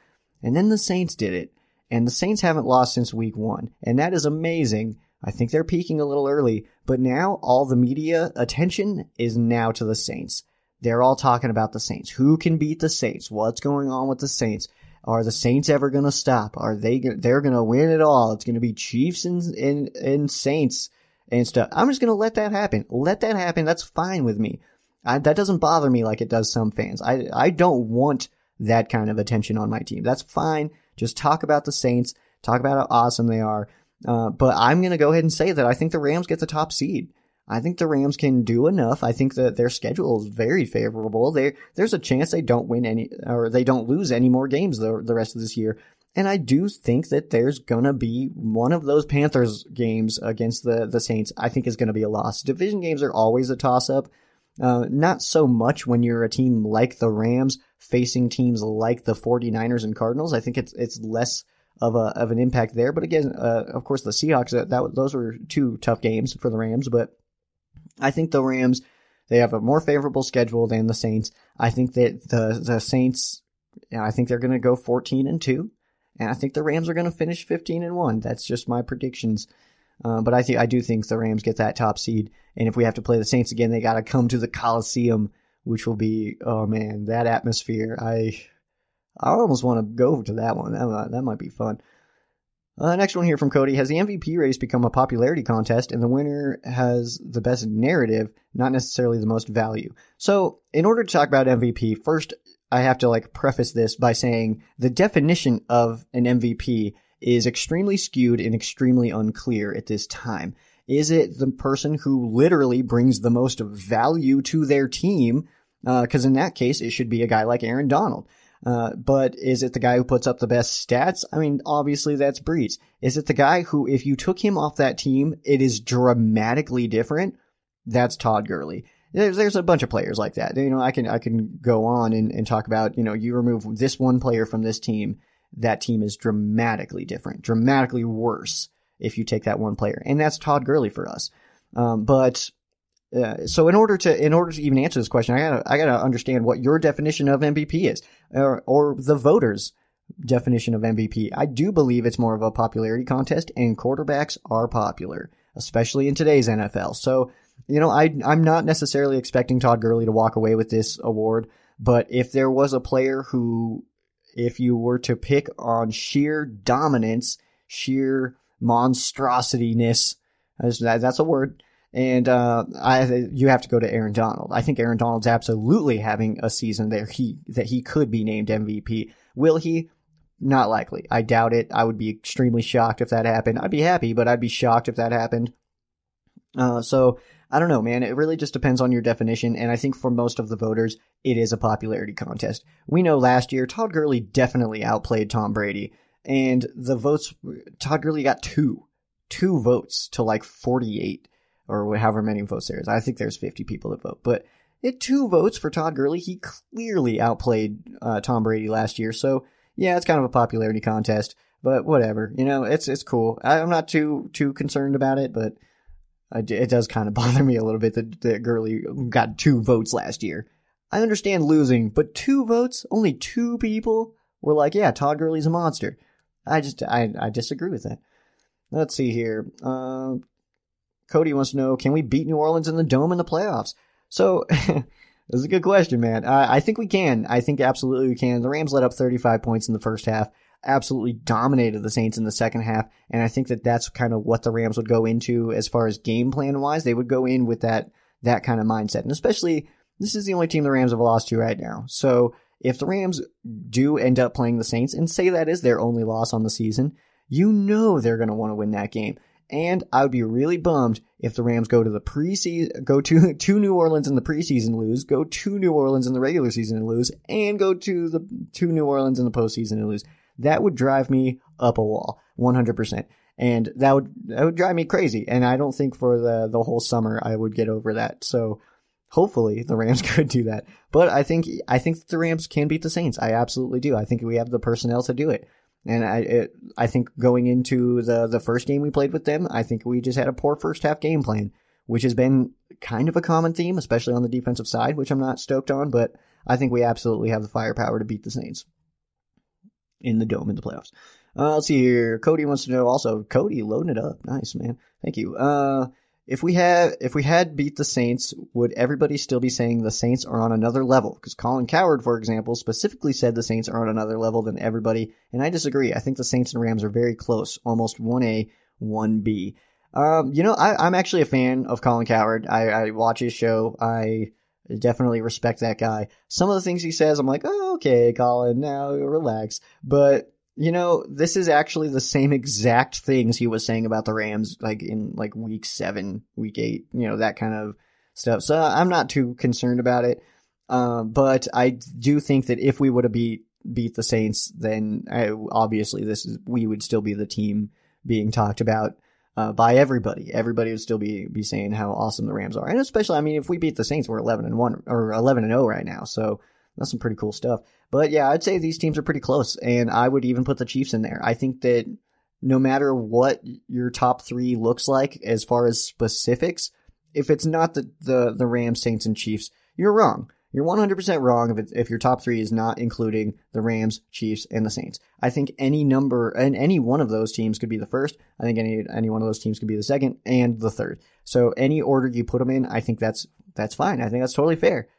C: And then the Saints did it. And the Saints haven't lost since week one. And that is amazing. I think they're peaking a little early. But now all the media attention is now to the Saints. They're all talking about the Saints. Who can beat the Saints? What's going on with the Saints? Are the Saints ever going to stop? Are they? They're going to win it all. It's going to be Chiefs and, and, and Saints and stuff. I'm just going to let that happen. Let that happen. That's fine with me. I, that doesn't bother me like it does some fans. I, I don't want that kind of attention on my team. That's fine. Just talk about the Saints. Talk about how awesome they are. Uh, but I'm going to go ahead and say that I think the Rams get the top seed. I think the Rams can do enough. I think that their schedule is very favorable. They, there's a chance they don't win any, or they don't lose any more games the, the rest of this year. And I do think that there's gonna be one of those Panthers games against the, the Saints, I think is gonna be a loss. Division games are always a toss up. Uh, not so much when you're a team like the Rams facing teams like the 49ers and Cardinals. I think it's, it's less of a, of an impact there. But again, uh, of course, the Seahawks, that, that, those were two tough games for the Rams, but I think the Rams, they have a more favorable schedule than the Saints. I think that the, the Saints, I think they're going to go 14 and 2 and I think the Rams are going to finish 15 and 1. That's just my predictions. Uh, but I think I do think the Rams get that top seed, and if we have to play the Saints again, they got to come to the Coliseum, which will be oh man, that atmosphere. I I almost want to go to that one. That that might be fun. Uh, next one here from Cody. Has the MVP race become a popularity contest and the winner has the best narrative, not necessarily the most value? So, in order to talk about MVP, first, I have to like preface this by saying the definition of an MVP is extremely skewed and extremely unclear at this time. Is it the person who literally brings the most value to their team? Because uh, in that case, it should be a guy like Aaron Donald. Uh, but is it the guy who puts up the best stats? I mean, obviously that's Brees. Is it the guy who, if you took him off that team, it is dramatically different? That's Todd Gurley there's there's a bunch of players like that. You know, I can I can go on and, and talk about, you know, you remove this one player from this team, that team is dramatically different, dramatically worse if you take that one player. And that's Todd Gurley for us. Um, but uh, so in order to in order to even answer this question, I gotta I gotta understand what your definition of MVP is, or, or the voters' definition of MVP. I do believe it's more of a popularity contest, and quarterbacks are popular, especially in today's NFL. So you know, I, I'm not necessarily expecting Todd Gurley to walk away with this award, but if there was a player who, if you were to pick on sheer dominance, sheer monstrosityness, that's a word, and uh, I you have to go to Aaron Donald. I think Aaron Donald's absolutely having a season there he that he could be named MVP. Will he? Not likely. I doubt it. I would be extremely shocked if that happened. I'd be happy, but I'd be shocked if that happened. Uh, so I don't know, man. It really just depends on your definition. And I think for most of the voters, it is a popularity contest. We know last year, Todd Gurley definitely outplayed Tom Brady. And the votes, Todd Gurley got two, two votes to like 48 or however many votes there is. I think there's 50 people that vote, but it two votes for Todd Gurley. He clearly outplayed uh, Tom Brady last year. So yeah, it's kind of a popularity contest, but whatever. You know, it's it's cool. I'm not too too concerned about it, but it does kind of bother me a little bit that, that Gurley got two votes last year. I understand losing, but two votes, only two people were like, yeah, Todd Gurley's a monster. I just, I, I disagree with that. Let's see here. Uh, Cody wants to know: Can we beat New Orleans in the dome in the playoffs? So. That's a good question, man. I think we can. I think absolutely we can. The Rams let up 35 points in the first half, absolutely dominated the Saints in the second half, and I think that that's kind of what the Rams would go into as far as game plan wise. They would go in with that that kind of mindset, and especially this is the only team the Rams have lost to right now. So if the Rams do end up playing the Saints and say that is their only loss on the season, you know they're going to want to win that game. And I would be really bummed if the Rams go to the preseason, go to, to New Orleans in the preseason lose, go to New Orleans in the regular season and lose, and go to the, to New Orleans in the postseason and lose. That would drive me up a wall, 100%. And that would, that would drive me crazy. And I don't think for the, the whole summer I would get over that. So hopefully the Rams could do that. But I think, I think the Rams can beat the Saints. I absolutely do. I think we have the personnel to do it. And I, it, I think going into the, the first game we played with them, I think we just had a poor first half game plan, which has been kind of a common theme, especially on the defensive side, which I'm not stoked on, but I think we absolutely have the firepower to beat the Saints in the dome in the playoffs. Uh, let's see here. Cody wants to know also. Cody loading it up. Nice, man. Thank you. Uh, if we had if we had beat the Saints, would everybody still be saying the Saints are on another level? Because Colin Cowherd, for example, specifically said the Saints are on another level than everybody, and I disagree. I think the Saints and Rams are very close, almost one A, one B. Um, you know, I, am actually a fan of Colin Cowherd. I, I watch his show. I definitely respect that guy. Some of the things he says, I'm like, oh, okay, Colin, now relax. But you know, this is actually the same exact things he was saying about the Rams, like in like week seven, week eight, you know, that kind of stuff. So I'm not too concerned about it. Uh, but I do think that if we would have beat beat the Saints, then I, obviously this is we would still be the team being talked about uh, by everybody. Everybody would still be be saying how awesome the Rams are, and especially, I mean, if we beat the Saints, we're 11 and one or 11 and 0 right now. So that's some pretty cool stuff. But yeah, I'd say these teams are pretty close, and I would even put the Chiefs in there. I think that no matter what your top three looks like as far as specifics, if it's not the the, the Rams, Saints, and Chiefs, you're wrong. You're 100% wrong if, it, if your top three is not including the Rams, Chiefs, and the Saints. I think any number and any one of those teams could be the first. I think any any one of those teams could be the second and the third. So any order you put them in, I think that's that's fine. I think that's totally fair.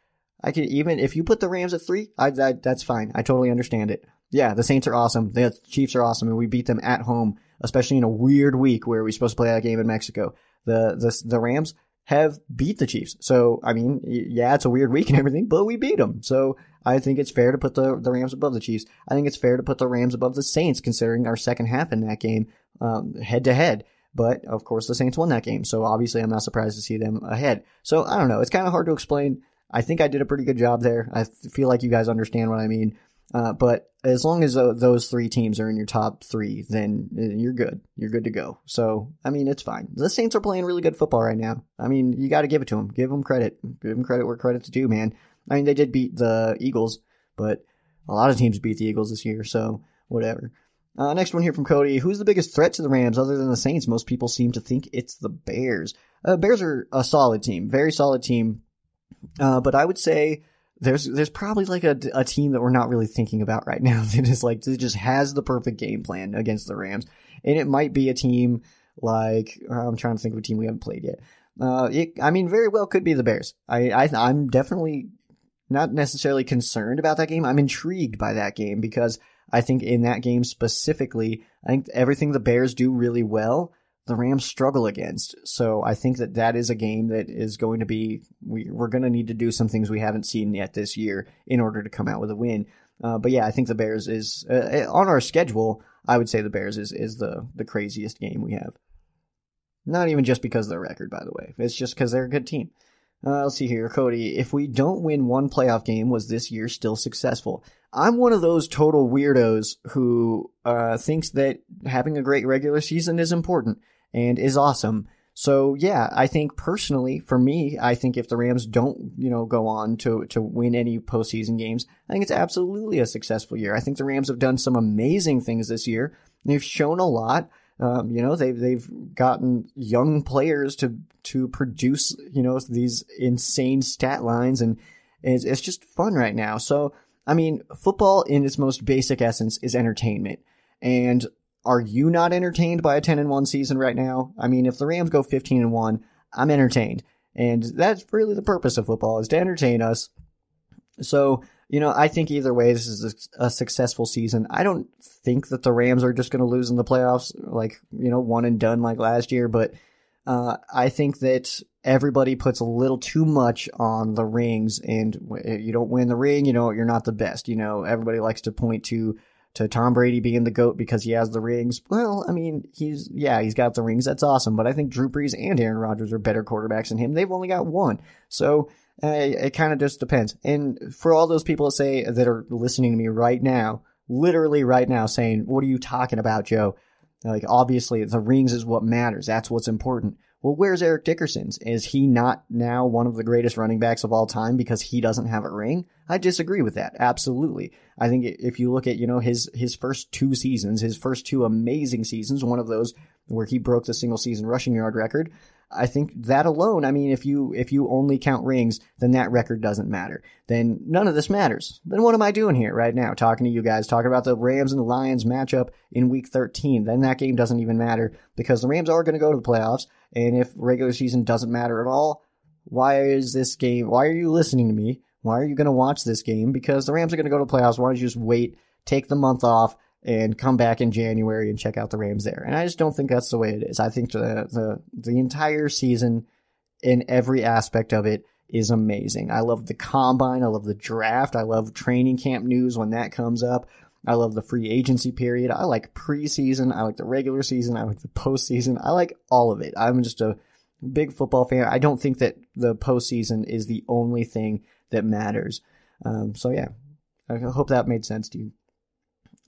C: I could even if you put the Rams at three, I, I, that's fine. I totally understand it. Yeah, the Saints are awesome. The Chiefs are awesome, and we beat them at home, especially in a weird week where we're supposed to play that game in Mexico. The the the Rams have beat the Chiefs, so I mean, yeah, it's a weird week and everything, but we beat them. So I think it's fair to put the the Rams above the Chiefs. I think it's fair to put the Rams above the Saints, considering our second half in that game, head to head. But of course, the Saints won that game, so obviously I'm not surprised to see them ahead. So I don't know. It's kind of hard to explain. I think I did a pretty good job there. I feel like you guys understand what I mean. Uh, but as long as uh, those three teams are in your top three, then uh, you're good. You're good to go. So, I mean, it's fine. The Saints are playing really good football right now. I mean, you got to give it to them. Give them credit. Give them credit where credit's due, man. I mean, they did beat the Eagles, but a lot of teams beat the Eagles this year, so whatever. Uh, next one here from Cody. Who's the biggest threat to the Rams other than the Saints? Most people seem to think it's the Bears. Uh, Bears are a solid team, very solid team. Uh, but I would say there's there's probably like a, a team that we're not really thinking about right now that is like that just has the perfect game plan against the Rams, and it might be a team like I'm trying to think of a team we haven't played yet. Uh, it, I mean, very well could be the Bears. I, I I'm definitely not necessarily concerned about that game. I'm intrigued by that game because I think in that game specifically, I think everything the Bears do really well the Rams struggle against. So I think that that is a game that is going to be we, we're going to need to do some things we haven't seen yet this year in order to come out with a win. Uh, but yeah, I think the Bears is uh, uh on our schedule. I would say the Bears is is the the craziest game we have. Not even just because of their record, by the way. It's just because they're a good team. Uh, let's see here, Cody. If we don't win one playoff game, was this year still successful? I'm one of those total weirdos who uh, thinks that having a great regular season is important and is awesome. So yeah, I think personally, for me, I think if the Rams don't, you know, go on to to win any postseason games, I think it's absolutely a successful year. I think the Rams have done some amazing things this year. They've shown a lot. Um, you know, they've they've gotten young players to to produce, you know, these insane stat lines, and it's, it's just fun right now. So, I mean, football in its most basic essence is entertainment, and are you not entertained by a 10 and 1 season right now? I mean, if the Rams go 15 and 1, I'm entertained. And that's really the purpose of football is to entertain us. So, you know, I think either way, this is a, a successful season. I don't think that the Rams are just going to lose in the playoffs, like, you know, one and done like last year, but uh, I think that everybody puts a little too much on the rings and you don't win the ring, you know, you're not the best. You know, everybody likes to point to to Tom Brady being the GOAT because he has the rings. Well, I mean, he's, yeah, he's got the rings. That's awesome. But I think Drew Brees and Aaron Rodgers are better quarterbacks than him. They've only got one. So, uh, it kind of just depends. And for all those people that say that are listening to me right now, literally right now saying, what are you talking about, Joe? Like, obviously the rings is what matters. That's what's important. Well, where's Eric Dickerson's? Is he not now one of the greatest running backs of all time because he doesn't have a ring? I disagree with that. Absolutely. I think if you look at, you know, his, his first two seasons, his first two amazing seasons, one of those where he broke the single season rushing yard record, I think that alone, I mean, if you, if you only count rings, then that record doesn't matter. Then none of this matters. Then what am I doing here right now? Talking to you guys, talking about the Rams and the Lions matchup in week 13. Then that game doesn't even matter because the Rams are going to go to the playoffs. And if regular season doesn't matter at all, why is this game, why are you listening to me? Why are you going to watch this game? Because the Rams are going to go to the playoffs. Why don't you just wait, take the month off, and come back in January and check out the Rams there. And I just don't think that's the way it is. I think the the the entire season in every aspect of it is amazing. I love the combine, I love the draft, I love training camp news when that comes up. I love the free agency period. I like preseason, I like the regular season, I like the postseason. I like all of it. I'm just a big football fan. I don't think that the postseason is the only thing that matters. Um, so yeah, I hope that made sense to you.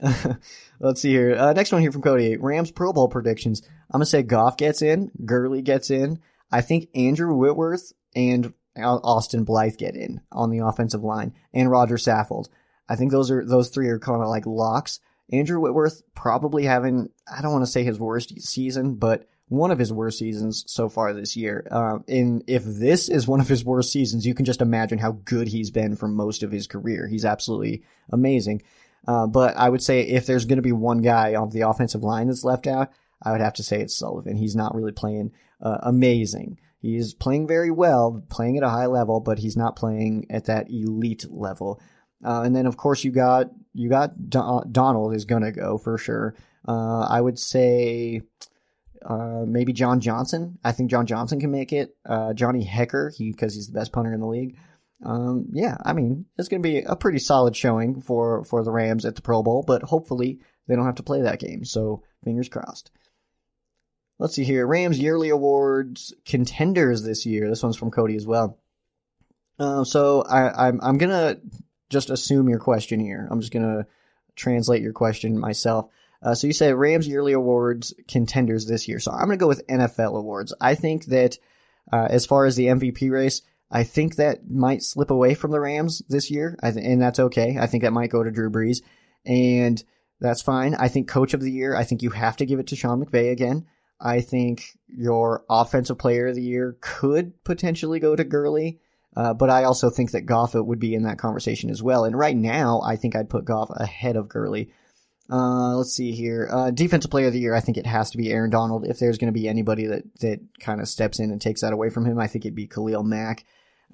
C: Let's see here. Uh, next one here from Cody. Rams Pro Bowl predictions. I'm gonna say Goff gets in, Gurley gets in. I think Andrew Whitworth and Austin Blythe get in on the offensive line, and Roger Saffold. I think those are those three are kind of like locks. Andrew Whitworth probably having I don't want to say his worst season, but one of his worst seasons so far this year. Uh, and if this is one of his worst seasons, you can just imagine how good he's been for most of his career. He's absolutely amazing. Uh, but I would say if there's going to be one guy on the offensive line that's left out, I would have to say it's Sullivan. He's not really playing uh, amazing. He's playing very well, playing at a high level, but he's not playing at that elite level. Uh, and then of course you got you got Don- Donald is going to go for sure. Uh, I would say uh, maybe John Johnson. I think John Johnson can make it. Uh, Johnny Hekker, he because he's the best punter in the league. Um, yeah, I mean, it's going to be a pretty solid showing for, for the Rams at the Pro Bowl, but hopefully they don't have to play that game. So fingers crossed. Let's see here. Rams yearly awards contenders this year. This one's from Cody as well. Uh, so I, I'm, I'm going to just assume your question here. I'm just going to translate your question myself. Uh, so you say Rams yearly awards contenders this year. So I'm going to go with NFL awards. I think that uh, as far as the MVP race, I think that might slip away from the Rams this year, and that's okay. I think that might go to Drew Brees, and that's fine. I think Coach of the Year, I think you have to give it to Sean McVay again. I think your Offensive Player of the Year could potentially go to Gurley, uh, but I also think that Goff would be in that conversation as well. And right now, I think I'd put Goff ahead of Gurley. Uh, let's see here. Uh, defensive player of the year, I think it has to be Aaron Donald. If there's going to be anybody that, that kind of steps in and takes that away from him, I think it'd be Khalil Mack.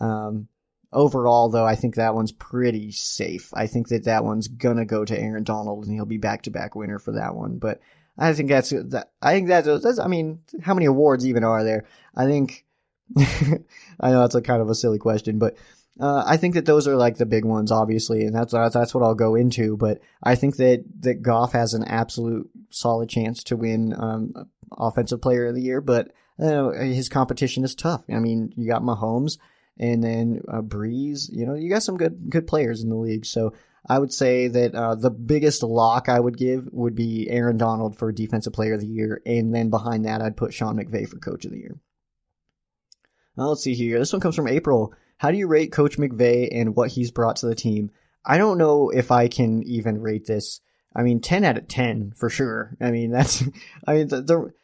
C: Um, overall, though, I think that one's pretty safe. I think that that one's gonna go to Aaron Donald, and he'll be back to back winner for that one. But I think that's that. I think that's, that's. I mean, how many awards even are there? I think. I know that's a kind of a silly question, but uh, I think that those are like the big ones, obviously, and that's that's what I'll go into. But I think that that Goff has an absolute solid chance to win um, Offensive Player of the Year, but uh, his competition is tough. I mean, you got Mahomes and then uh, Brees. You know, you got some good good players in the league. So I would say that uh, the biggest lock I would give would be Aaron Donald for Defensive Player of the Year, and then behind that I'd put Sean McVay for Coach of the Year. Now let's see here. This one comes from April. How do you rate Coach McVay and what he's brought to the team? I don't know if I can even rate this. I mean, 10 out of 10 for sure. I mean, that's, I mean, the, the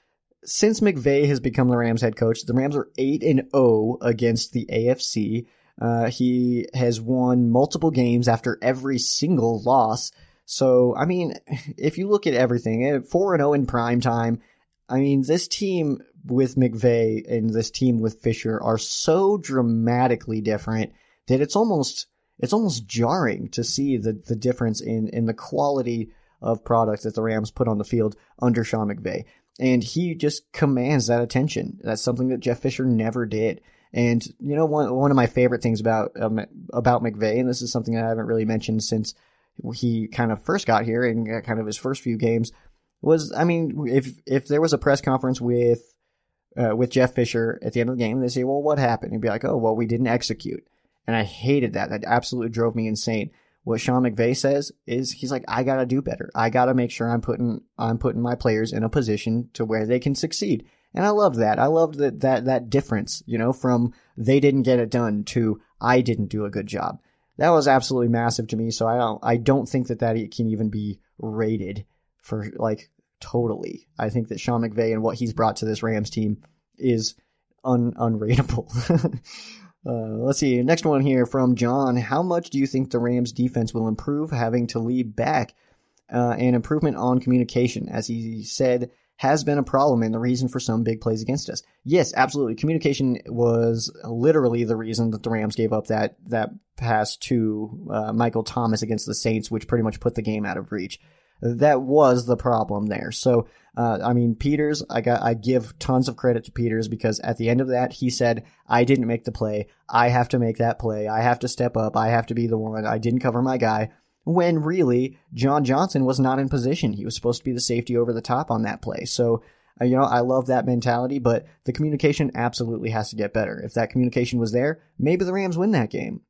C: since McVay has become the Rams head coach, the Rams are 8 and 0 against the AFC. Uh, he has won multiple games after every single loss. So, I mean, if you look at everything, 4 and 0 in prime time, I mean, this team with McVay and this team with Fisher are so dramatically different that it's almost it's almost jarring to see the the difference in in the quality of product that the Rams put on the field under Sean McVay. And he just commands that attention. That's something that Jeff Fisher never did. And you know, one one of my favorite things about um, about McVay, and this is something I haven't really mentioned since he kind of first got here and kind of his first few games, was I mean, if if there was a press conference with uh, with Jeff Fisher at the end of the game, they say, "Well, what happened?" He'd be like, "Oh, well, we didn't execute," and I hated that. That absolutely drove me insane. What Sean McVay says is he's like, I gotta do better. I gotta make sure I'm putting I'm putting my players in a position to where they can succeed. And I love that. I loved that that that difference, you know, from they didn't get it done to I didn't do a good job. That was absolutely massive to me. So I don't I don't think that that can even be rated for like totally. I think that Sean McVay and what he's brought to this Rams team is un. Uh, let's see. Next one here from John. How much do you think the Rams defense will improve having to lead back uh, improvement on communication? As he said, has been a problem and the reason for some big plays against us. Yes, absolutely. Communication was literally the reason that the Rams gave up that that pass to uh, Michael Thomas against the Saints, which pretty much put the game out of reach that was the problem there. So, uh, I mean, Peters, I got, I give tons of credit to Peters because at the end of that, he said, I didn't make the play. I have to make that play. I have to step up. I have to be the one. I didn't cover my guy. When really, John Johnson was not in position. He was supposed to be the safety over the top on that play. So, uh, you know, I love that mentality, but the communication absolutely has to get better. If that communication was there, maybe the Rams win that game.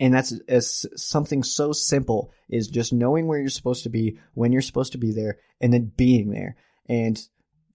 C: And that's as something so simple is just knowing where you're supposed to be, when you're supposed to be there, and then being there. And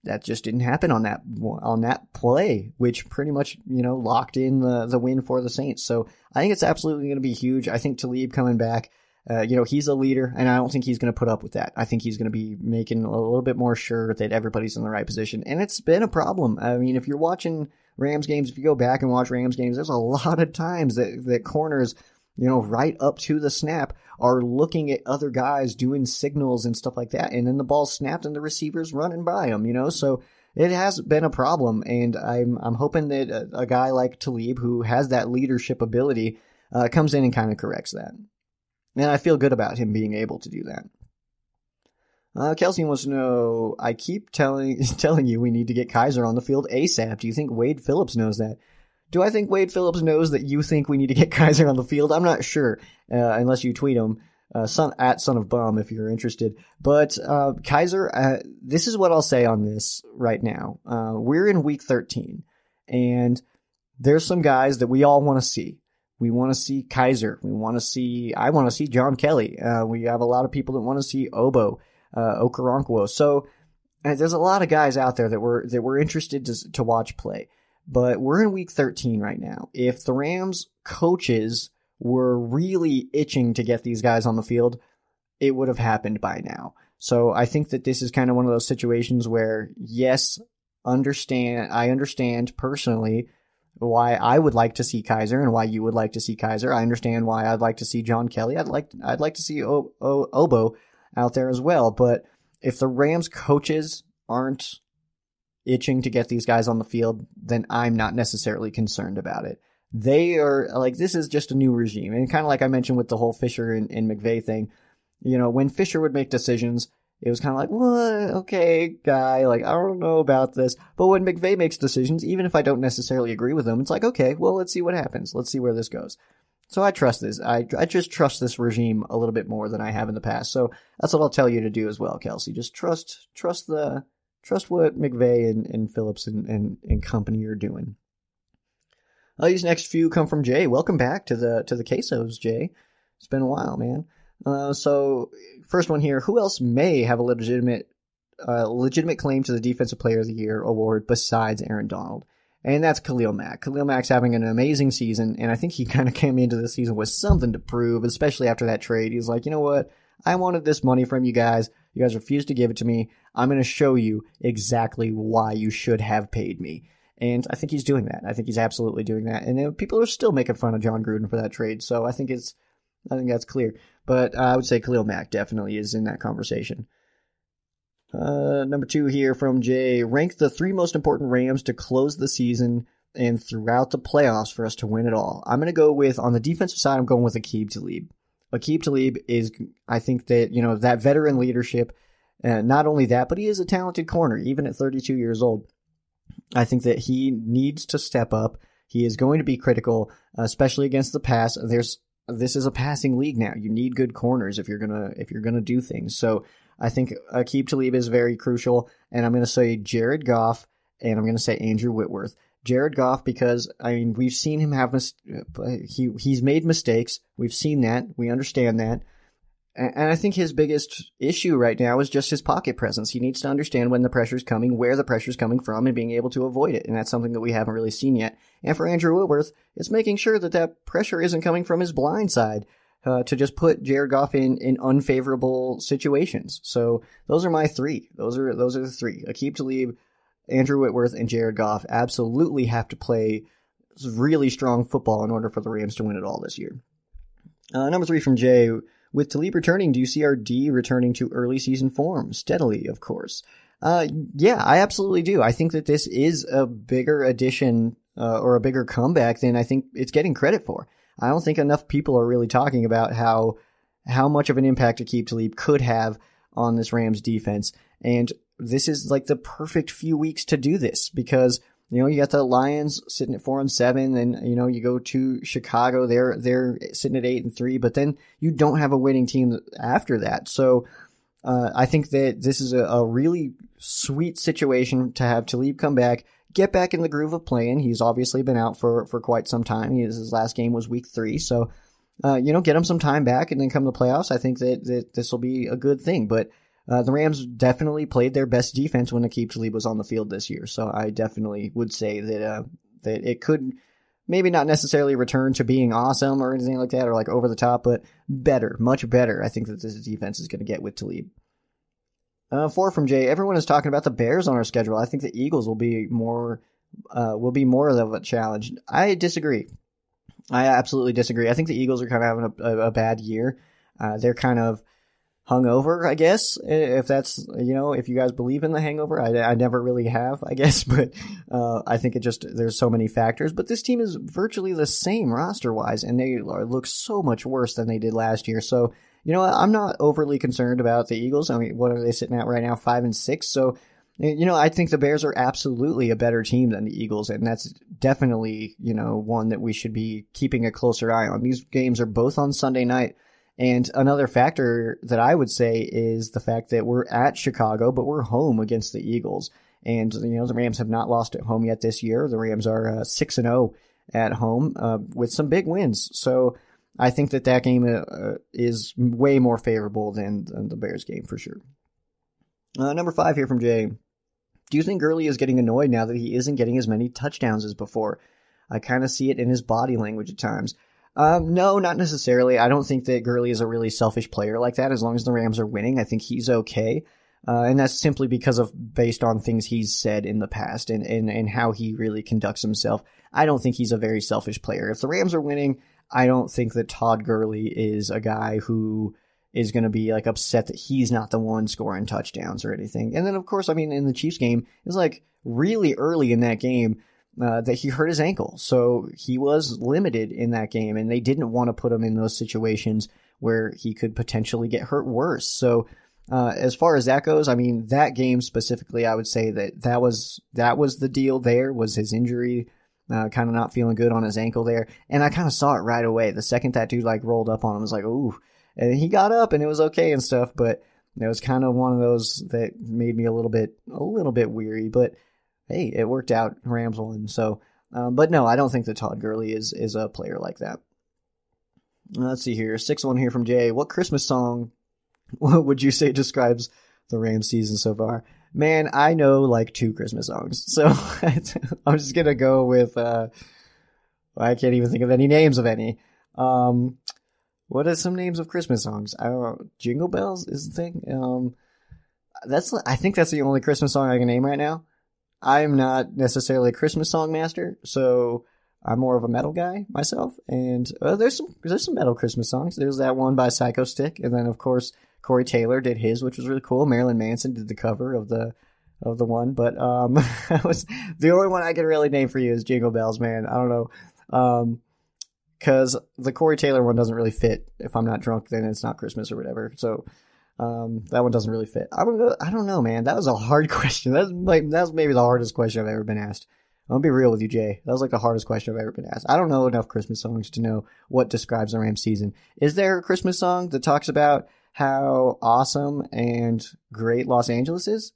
C: that just didn't happen on that on that play, which pretty much you know locked in the the win for the Saints. So I think it's absolutely going to be huge. I think Talib coming back, uh, you know, he's a leader, and I don't think he's going to put up with that. I think he's going to be making a little bit more sure that everybody's in the right position, and it's been a problem. I mean, if you're watching Rams games, if you go back and watch Rams games, there's a lot of times that that corners you know, right up to the snap are looking at other guys doing signals and stuff like that. And then the ball snapped and the receiver's running by them, you know, so it has been a problem. And I'm, I'm hoping that a, a guy like Talib, who has that leadership ability, uh, comes in and kind of corrects that. And I feel good about him being able to do that. Uh, Kelsey wants to know, I keep telling, telling you we need to get Kiser on the field ASAP. Do you think Wade Phillips knows that? Do I think Wade Phillips knows that you think we need to get Kiser on the field? I'm not sure, uh, unless you tweet him. Uh, son at son of bum if you're interested. But uh, Kiser, uh, this is what I'll say on this right now. Uh, we're in week 13, and there's some guys that we all want to see. We want to see Kiser. We want to see. I want to see John Kelly. Uh, we have a lot of people that want to see Obo, uh, Okoronkwo. So there's a lot of guys out there that we're that we're interested to to watch play. But we're in week 13 right now. If the Rams coaches were really itching to get these guys on the field, it would have happened by now. So I think that this is kind of one of those situations where, yes, understand, I understand personally why I would like to see Kiser and why you would like to see Kiser. I understand why I'd like to see John Kelly. I'd like, I'd like to see o- o- Obo out there as well. But if the Rams coaches aren't itching to get these guys on the field, then I'm not necessarily concerned about it. They are like, this is just a new regime. And kind of like I mentioned with the whole Fisher and, and McVay thing, you know, when Fisher would make decisions, it was kind of like, what? Okay, guy, like, I don't know about this. But when McVay makes decisions, even if I don't necessarily agree with them, it's like, okay, well, let's see what happens. Let's see where this goes. So I trust this. I, I just trust this regime a little bit more than I have in the past. So that's what I'll tell you to do as well, Kelsey. Just trust, trust the, trust what McVay and, and Phillips and, and, and company are doing. Uh, these next few come from Jay. Welcome back to the to the Quesos, Jay. It's been a while, man. Uh, so first one here: Who else may have a legitimate uh, legitimate claim to the Defensive Player of the Year award besides Aaron Donald? And that's Khalil Mack. Khalil Mack's having an amazing season, and I think he kind of came into the season with something to prove, especially after that trade. He's like, you know what? I wanted this money from you guys. You guys refused to give it to me. I'm going to show you exactly why you should have paid me. And I think he's doing that. I think he's absolutely doing that. And people are still making fun of Jon Gruden for that trade. So I think it's, I think that's clear. but I would say Khalil Mack definitely is in that conversation. Uh, number two here from Jay. Rank the three most important Rams to close the season and throughout the playoffs for us to win it all. I'm going to go with, on the defensive side, I'm going with Aqib Talib. Aqib Talib is, I think that, you know, that veteran leadership, uh, not only that, but he is a talented corner, even at 32 years old. I think that he needs to step up. He is going to be critical, especially against the pass. There's this is a passing league now. You need good corners if you're gonna if you're gonna do things. So I think Aqib Talib is very crucial, and I'm gonna say Jared Goff, and I'm gonna say Andrew Whitworth. Jared Goff because I mean we've seen him have mis- he he's made mistakes. We've seen that. We understand that. And I think his biggest issue right now is just his pocket presence. He needs to understand when the pressure's coming, where the pressure's coming from, and being able to avoid it. And that's something that we haven't really seen yet. And for Andrew Whitworth, it's making sure that that pressure isn't coming from his blind side uh, to just put Jared Goff in, in unfavorable situations. So those are my three. Those are those are the three. Aqib Talib, Andrew Whitworth, and Jared Goff absolutely have to play really strong football in order for the Rams to win it all this year. Uh, number three from Jay. With Talib returning, do you see our D returning to early season form? Steadily, of course. Uh, yeah, I absolutely do. I think that this is a bigger addition uh, or a bigger comeback than I think it's getting credit for. I don't think enough people are really talking about how how much of an impact Aqib Talib could have on this Rams defense. And this is like the perfect few weeks to do this because you know, you got the Lions sitting at four and seven, and you know, you go to Chicago, they're they're sitting at eight and three, but then you don't have a winning team after that. So uh, I think that this is a, a, really sweet situation to have Talib come back, get back in the groove of playing. He's obviously been out for for quite some time. his last game was week three, so uh, you know, get him some time back, and then come to playoffs. I think that that this will be a good thing, but. Uh, the Rams definitely played their best defense when Aqib Talib was on the field this year. So I definitely would say that uh, that it could maybe not necessarily return to being awesome or anything like that or like over the top, but better, much better. I think that this defense is going to get with Talib. Uh, four from Jay. Everyone is talking about the Bears on our schedule. I think the Eagles will be more uh, will be more of a challenge. I disagree. I absolutely disagree. I think the Eagles are kind of having a, a, a bad year. Uh, they're kind of hungover, I guess, if that's, you know, if you guys believe in the hangover. I, I never really have, I guess, but uh, I think it just, there's so many factors. But this team is virtually the same roster wise, and they look so much worse than they did last year. So, you know, I'm not overly concerned about the Eagles. I mean, what are they sitting at right now? Five and six. So, you know, I think the Bears are absolutely a better team than the Eagles, and that's definitely, you know, one that we should be keeping a closer eye on. These games are both on Sunday night. And another factor that I would say is the fact that we're at Chicago, but we're home against the Eagles. And, you know, the Rams have not lost at home yet this year. The Rams are uh, 6 and 0 at home uh, with some big wins. So I think that that game uh, is way more favorable than, than, the Bears game for sure. Uh, number five here from Jay. Do you think Gurley is getting annoyed now that he isn't getting as many touchdowns as before? I kind of see it in his body language at times. Um, no, not necessarily. I don't think that Gurley is a really selfish player like that. As long as the Rams are winning, I think he's okay. Uh, and that's simply because of based on things he's said in the past and, and, and how he really conducts himself. I don't think he's a very selfish player. If the Rams are winning, I don't think that Todd Gurley is a guy who is going to be like upset that he's not the one scoring touchdowns or anything. And then, of course, I mean, in the Chiefs game, it was like really early in that game uh, that he hurt his ankle. So he was limited in that game, and they didn't want to put him in those situations where he could potentially get hurt worse. So, uh, as far as that goes, I mean, that game specifically, I would say that that was that was the deal. There was his injury, uh, kind of not feeling good on his ankle there, and I kind of saw it right away. The second that dude like rolled up on him, I was like, ooh, and he got up and it was okay and stuff, but it was kind of one of those that made me a little bit a little bit weary, but hey, it worked out. Rams won. So, um, but no, I don't think that Todd Gurley is is a player like that. Let's see here. Six one here from Jay. What Christmas song would you say describes the Rams season so far? Man, I know like two Christmas songs, so I'm just gonna go with. Uh, I can't even think of any names of any. Um, what are some names of Christmas songs? I don't know. Jingle Bells is the thing. Um, that's I think that's the only Christmas song I can name right now. I'm not necessarily a Christmas song master, so I'm more of a metal guy myself, and uh, there's some there's some metal Christmas songs. There's that one by Psychostick, and then of course Corey Taylor did his, which was really cool. Marilyn Manson did the cover of the of the one, but um, was the only one I can really name for you is Jingle Bells, man. I don't know, um, because the Corey Taylor one doesn't really fit. If I'm not drunk, then it's not Christmas or whatever. So um, that one doesn't really fit. I don't know. I don't know, man. That was a hard question. That's like that was maybe the hardest question I've ever been asked. I'm gonna be real with you, Jay. That was like the hardest question I've ever been asked. I don't know enough Christmas songs to know what describes the Ram season. Is there a Christmas song that talks about how awesome and great Los Angeles is?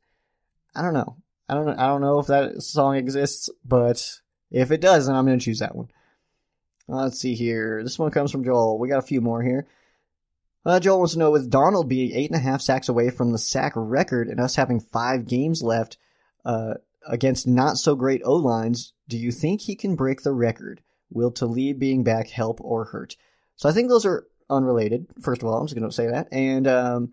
C: I don't know. I don't. I don't know if that song exists, but if it does, then I'm gonna choose that one. Let's see here. This one comes from Joel. We got a few more here. Uh, Joel wants to know with Donald being eight and a half sacks away from the sack record and us having five games left, uh, against not so great O lines, do you think he can break the record? Will Talib being back help or hurt? So I think those are unrelated. First of all, I'm just going to say that, and um,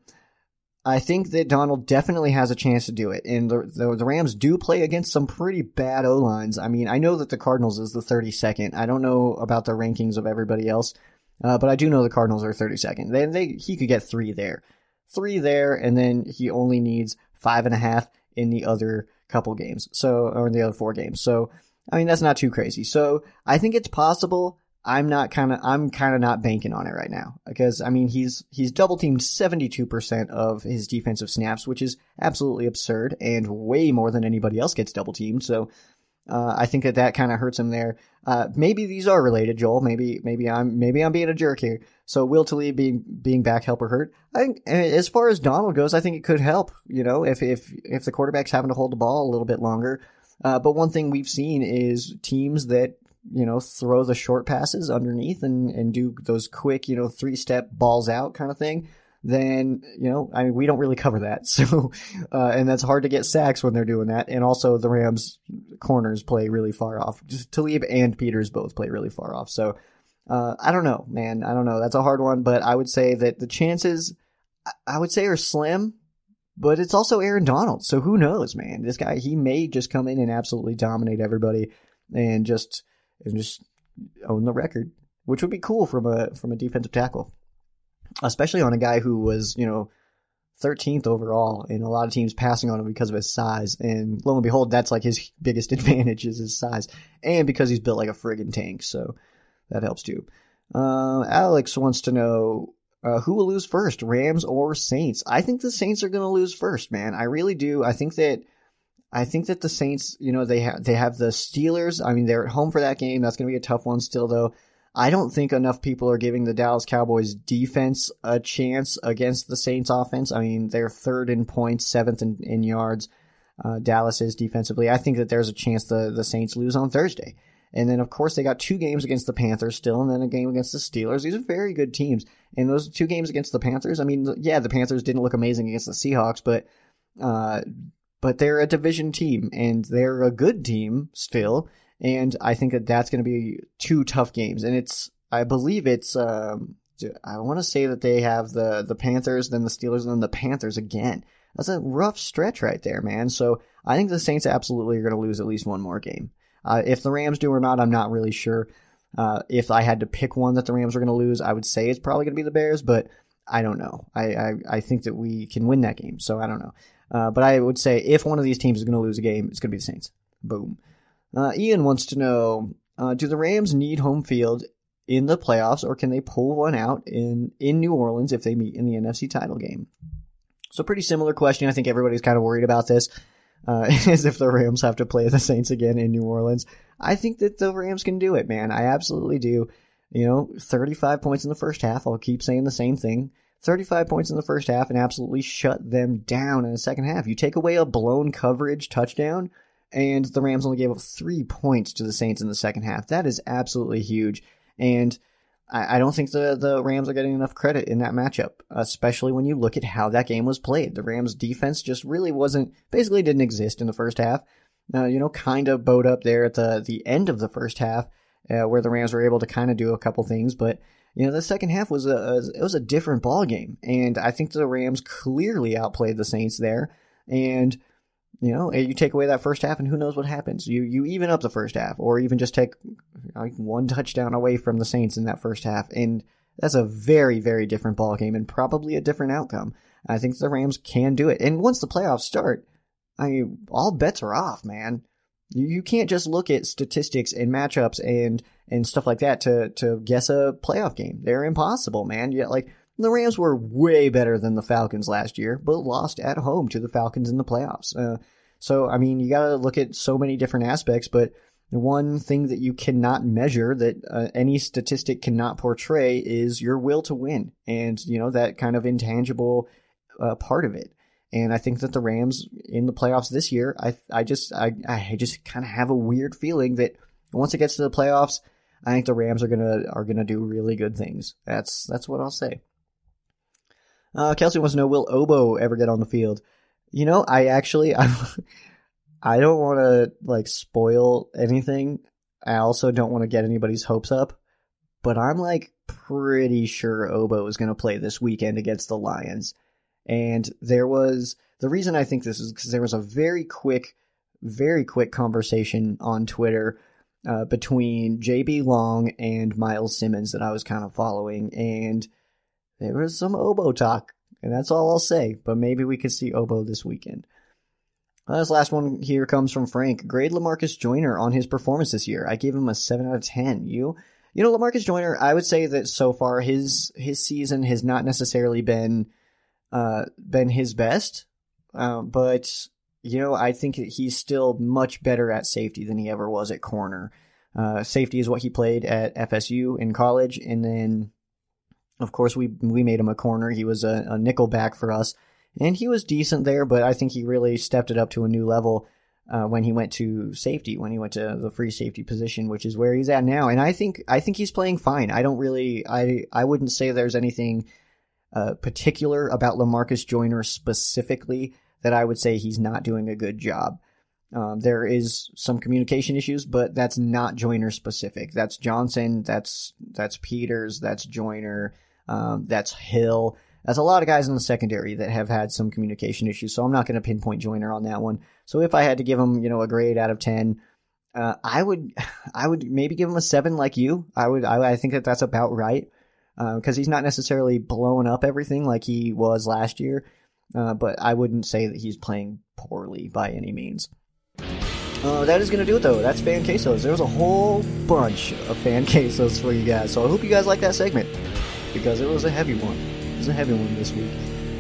C: I think that Donald definitely has a chance to do it. And the, the, the Rams do play against some pretty bad O lines. I mean, I know that the Cardinals is the 32nd. I don't know about the rankings of everybody else, uh, but I do know the Cardinals are 32nd. They, they he could get three there, three there, and then he only needs five and a half in the other couple games. So, or the other four games. So, I mean, that's not too crazy. So, I think it's possible. I'm not kind of, I'm kind of not banking on it right now because I mean, he's, he's double teamed 72% of his defensive snaps, which is absolutely absurd and way more than anybody else gets double teamed. So, uh, I think that that kind of hurts him there. Uh, maybe these are related, Joel. Maybe maybe I'm maybe I'm being a jerk here. So Will Talib being being back help or hurt? I think as far as Donald goes, I think it could help. You know, if if if the quarterback's having to hold the ball a little bit longer. Uh, but one thing we've seen is teams that you know throw the short passes underneath and and do those quick you know three step balls out kind of thing then you know I mean we don't really cover that. So uh, and that's hard to get sacks when they're doing that. And also the Rams corners play really far off. Just Talib and Peters both play really far off. So uh, I don't know, man. I don't know. That's a hard one, but I would say that the chances I would say are slim. But it's also Aaron Donald, so who knows, man? This guy he may just come in and absolutely dominate everybody and just and just own the record, which would be cool from a from a defensive tackle especially on a guy who was, you know, 13th overall, and a lot of teams passing on him because of his size. And lo and behold, that's like his biggest advantage is his size, and because he's built like a friggin' tank, so that helps too. Uh, Alex wants to know uh, who will lose first, Rams or Saints. I think the Saints are going to lose first, man. I really do. I think that. I think that the Saints, you know, they have they have the Steelers. I mean, they're at home for that game. That's going to be a tough one still, though. I don't think enough people are giving the Dallas Cowboys defense a chance against the Saints offense. I mean, they're third in points, seventh in, in yards. Uh, Dallas is defensively. I think that there's a chance the, the Saints lose on Thursday. And then, of course, they got two games against the Panthers still, and then a game against the Steelers. These are very good teams. And those two games against the Panthers, I mean, yeah, the Panthers didn't look amazing against the Seahawks, but, uh, but they're a division team, and they're a good team still. And I think that that's going to be two tough games. And it's, I believe it's, um, I want to say that they have the, the Panthers, then the Steelers, and then the Panthers again. That's a rough stretch right there, man. So I think the Saints absolutely are going to lose at least one more game. Uh, if the Rams do or not, I'm not really sure. Uh, if I had to pick one that the Rams are going to lose, I would say it's probably going to be the Bears, but I don't know. I, I, I, think that we can win that game, so I don't know. Uh, but I would say if one of these teams is going to lose a game, it's going to be the Saints. Boom. Uh, Ian wants to know: uh, Do the Rams need home field in the playoffs, or can they pull one out in in New Orleans if they meet in the NFC title game? So, pretty similar question. I think everybody's kind of worried about this. Uh, is if the Rams have to play the Saints again in New Orleans. I think that the Rams can do it, man. I absolutely do. You know, 35 points in the first half. I'll keep saying the same thing. 35 points in the first half and absolutely shut them down in the second half. You take away a blown coverage touchdown, and the Rams only gave up three points to the Saints in the second half. That is absolutely huge, and I, I don't think the the Rams are getting enough credit in that matchup, especially when you look at how that game was played. The Rams' defense just really wasn't, basically didn't exist in the first half. Uh, you know, kind of bowed up there at the the end of the first half, uh, where the Rams were able to kind of do a couple things, but you know the second half was a, it was a different ball game, and I think the Rams clearly outplayed the Saints there, and you know, you take away that first half, and who knows what happens? You you even up the first half, or even just take like one touchdown away from the Saints in that first half, and that's a very, very different ball game and probably a different outcome. I think the Rams can do it. And once the playoffs start, I all bets are off, man. You, can't just look at statistics and matchups and and stuff like that to to guess a playoff game. They're impossible, man. Yet, like the Rams were way better than the Falcons last year, but lost at home to the Falcons in the playoffs. Uh, so, I mean, you got to look at so many different aspects, but the one thing that you cannot measure that uh, any statistic cannot portray is your will to win and, you know, that kind of intangible uh, part of it. And I think that the Rams in the playoffs this year, I I just I I just kind of have a weird feeling that once it gets to the playoffs, I think the Rams are gonna are gonna do really good things. That's that's what I'll say. Uh, Kelsey wants to know: Will Obo ever get on the field? You know, I actually I I don't want to like spoil anything. I also don't want to get anybody's hopes up, but I'm like pretty sure Obo is to play this weekend against the Lions. And there was the reason I think this is because there was a very quick, very quick conversation on Twitter uh, between JB Long and Myles Simmons that I was kind of following, and there was some Obo talk, and that's all I'll say. But maybe we could see Obo this weekend. Uh, this last one here comes from Frank. Grade Lamarcus Joyner on his performance this year. I gave him a seven out of ten. You, you know, Lamarcus Joyner. I would say that so far his his season has not necessarily been uh been his best, uh, but you know I think he's still much better at safety than he ever was at corner. Uh, safety is what he played at FSU in college, and then of course we we made him a corner. He was a, a nickel back for us and he was decent there, but I think he really stepped it up to a new level uh, when he went to safety, when he went to the free safety position, which is where he's at now. And I think I think he's playing fine. I don't really I I wouldn't say there's anything uh, particular about Lamarcus Joyner specifically that I would say he's not doing a good job. Um, there is some communication issues, but that's not Joyner specific. That's Johnson. That's that's Peters. That's Joyner. Um, that's Hill. That's a lot of guys in the secondary that have had some communication issues, so I'm not going to pinpoint Joyner on that one. So if I had to give him, you know, a grade out of ten, uh, I would, I would maybe give him a seven, like you. I would, I, I think that that's about right because uh, he's not necessarily blowing up everything like he was last year, uh, but I wouldn't say that he's playing poorly by any means. Uh, that is going to do it though. That's fan quesos. There was a whole bunch of fan quesos for you guys, so I hope you guys like that segment because it was a heavy one It was a heavy one this week.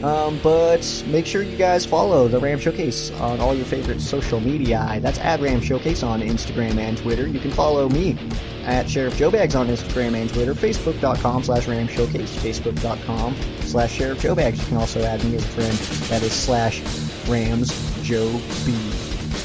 C: Um, but make sure you guys follow the Ram Showcase on all your favorite social media. That's at Ram Showcase on Instagram and Twitter. You can follow me at Sheriff Joe Bags on Instagram and Twitter, Facebook.com slash Ram Showcase, Facebook.com slash Sheriff Joe Bags. You can also add me as a friend. That is slash Rams Joe B.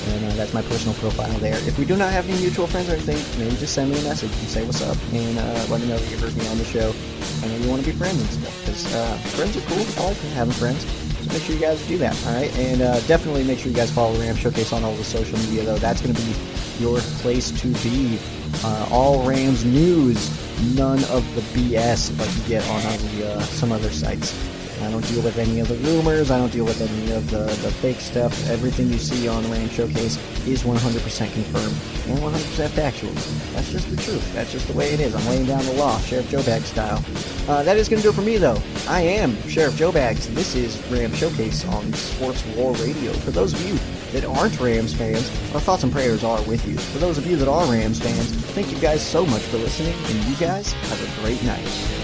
C: And uh, that's my personal profile there. If we do not have any mutual friends or anything, maybe just send me a message and say what's up and uh, let me know that you heard me on the show and you want to be friends and stuff. Because uh, friends are cool. I like having friends. So make sure you guys do that, all right? And uh, definitely make sure you guys follow Ram Showcase on all the social media, though. That's going to be your place to be. Uh, all Rams news, none of the BS like you get on the, uh, some other sites. I don't deal with any of the rumors. I don't deal with any of the, the fake stuff. Everything you see on Ram Showcase is 100% confirmed and 100% factual. That's just the truth. That's just the way it is. I'm laying down the law, Sheriff Joe Bag style. Uh, that is going to do it for me, though. I am Sheriff Joe Bags. This is Ram Showcase on Sports War Radio. For those of you that aren't Rams fans, our thoughts and prayers are with you. For those of you that are Rams fans, thank you guys so much for listening, and you guys have a great night.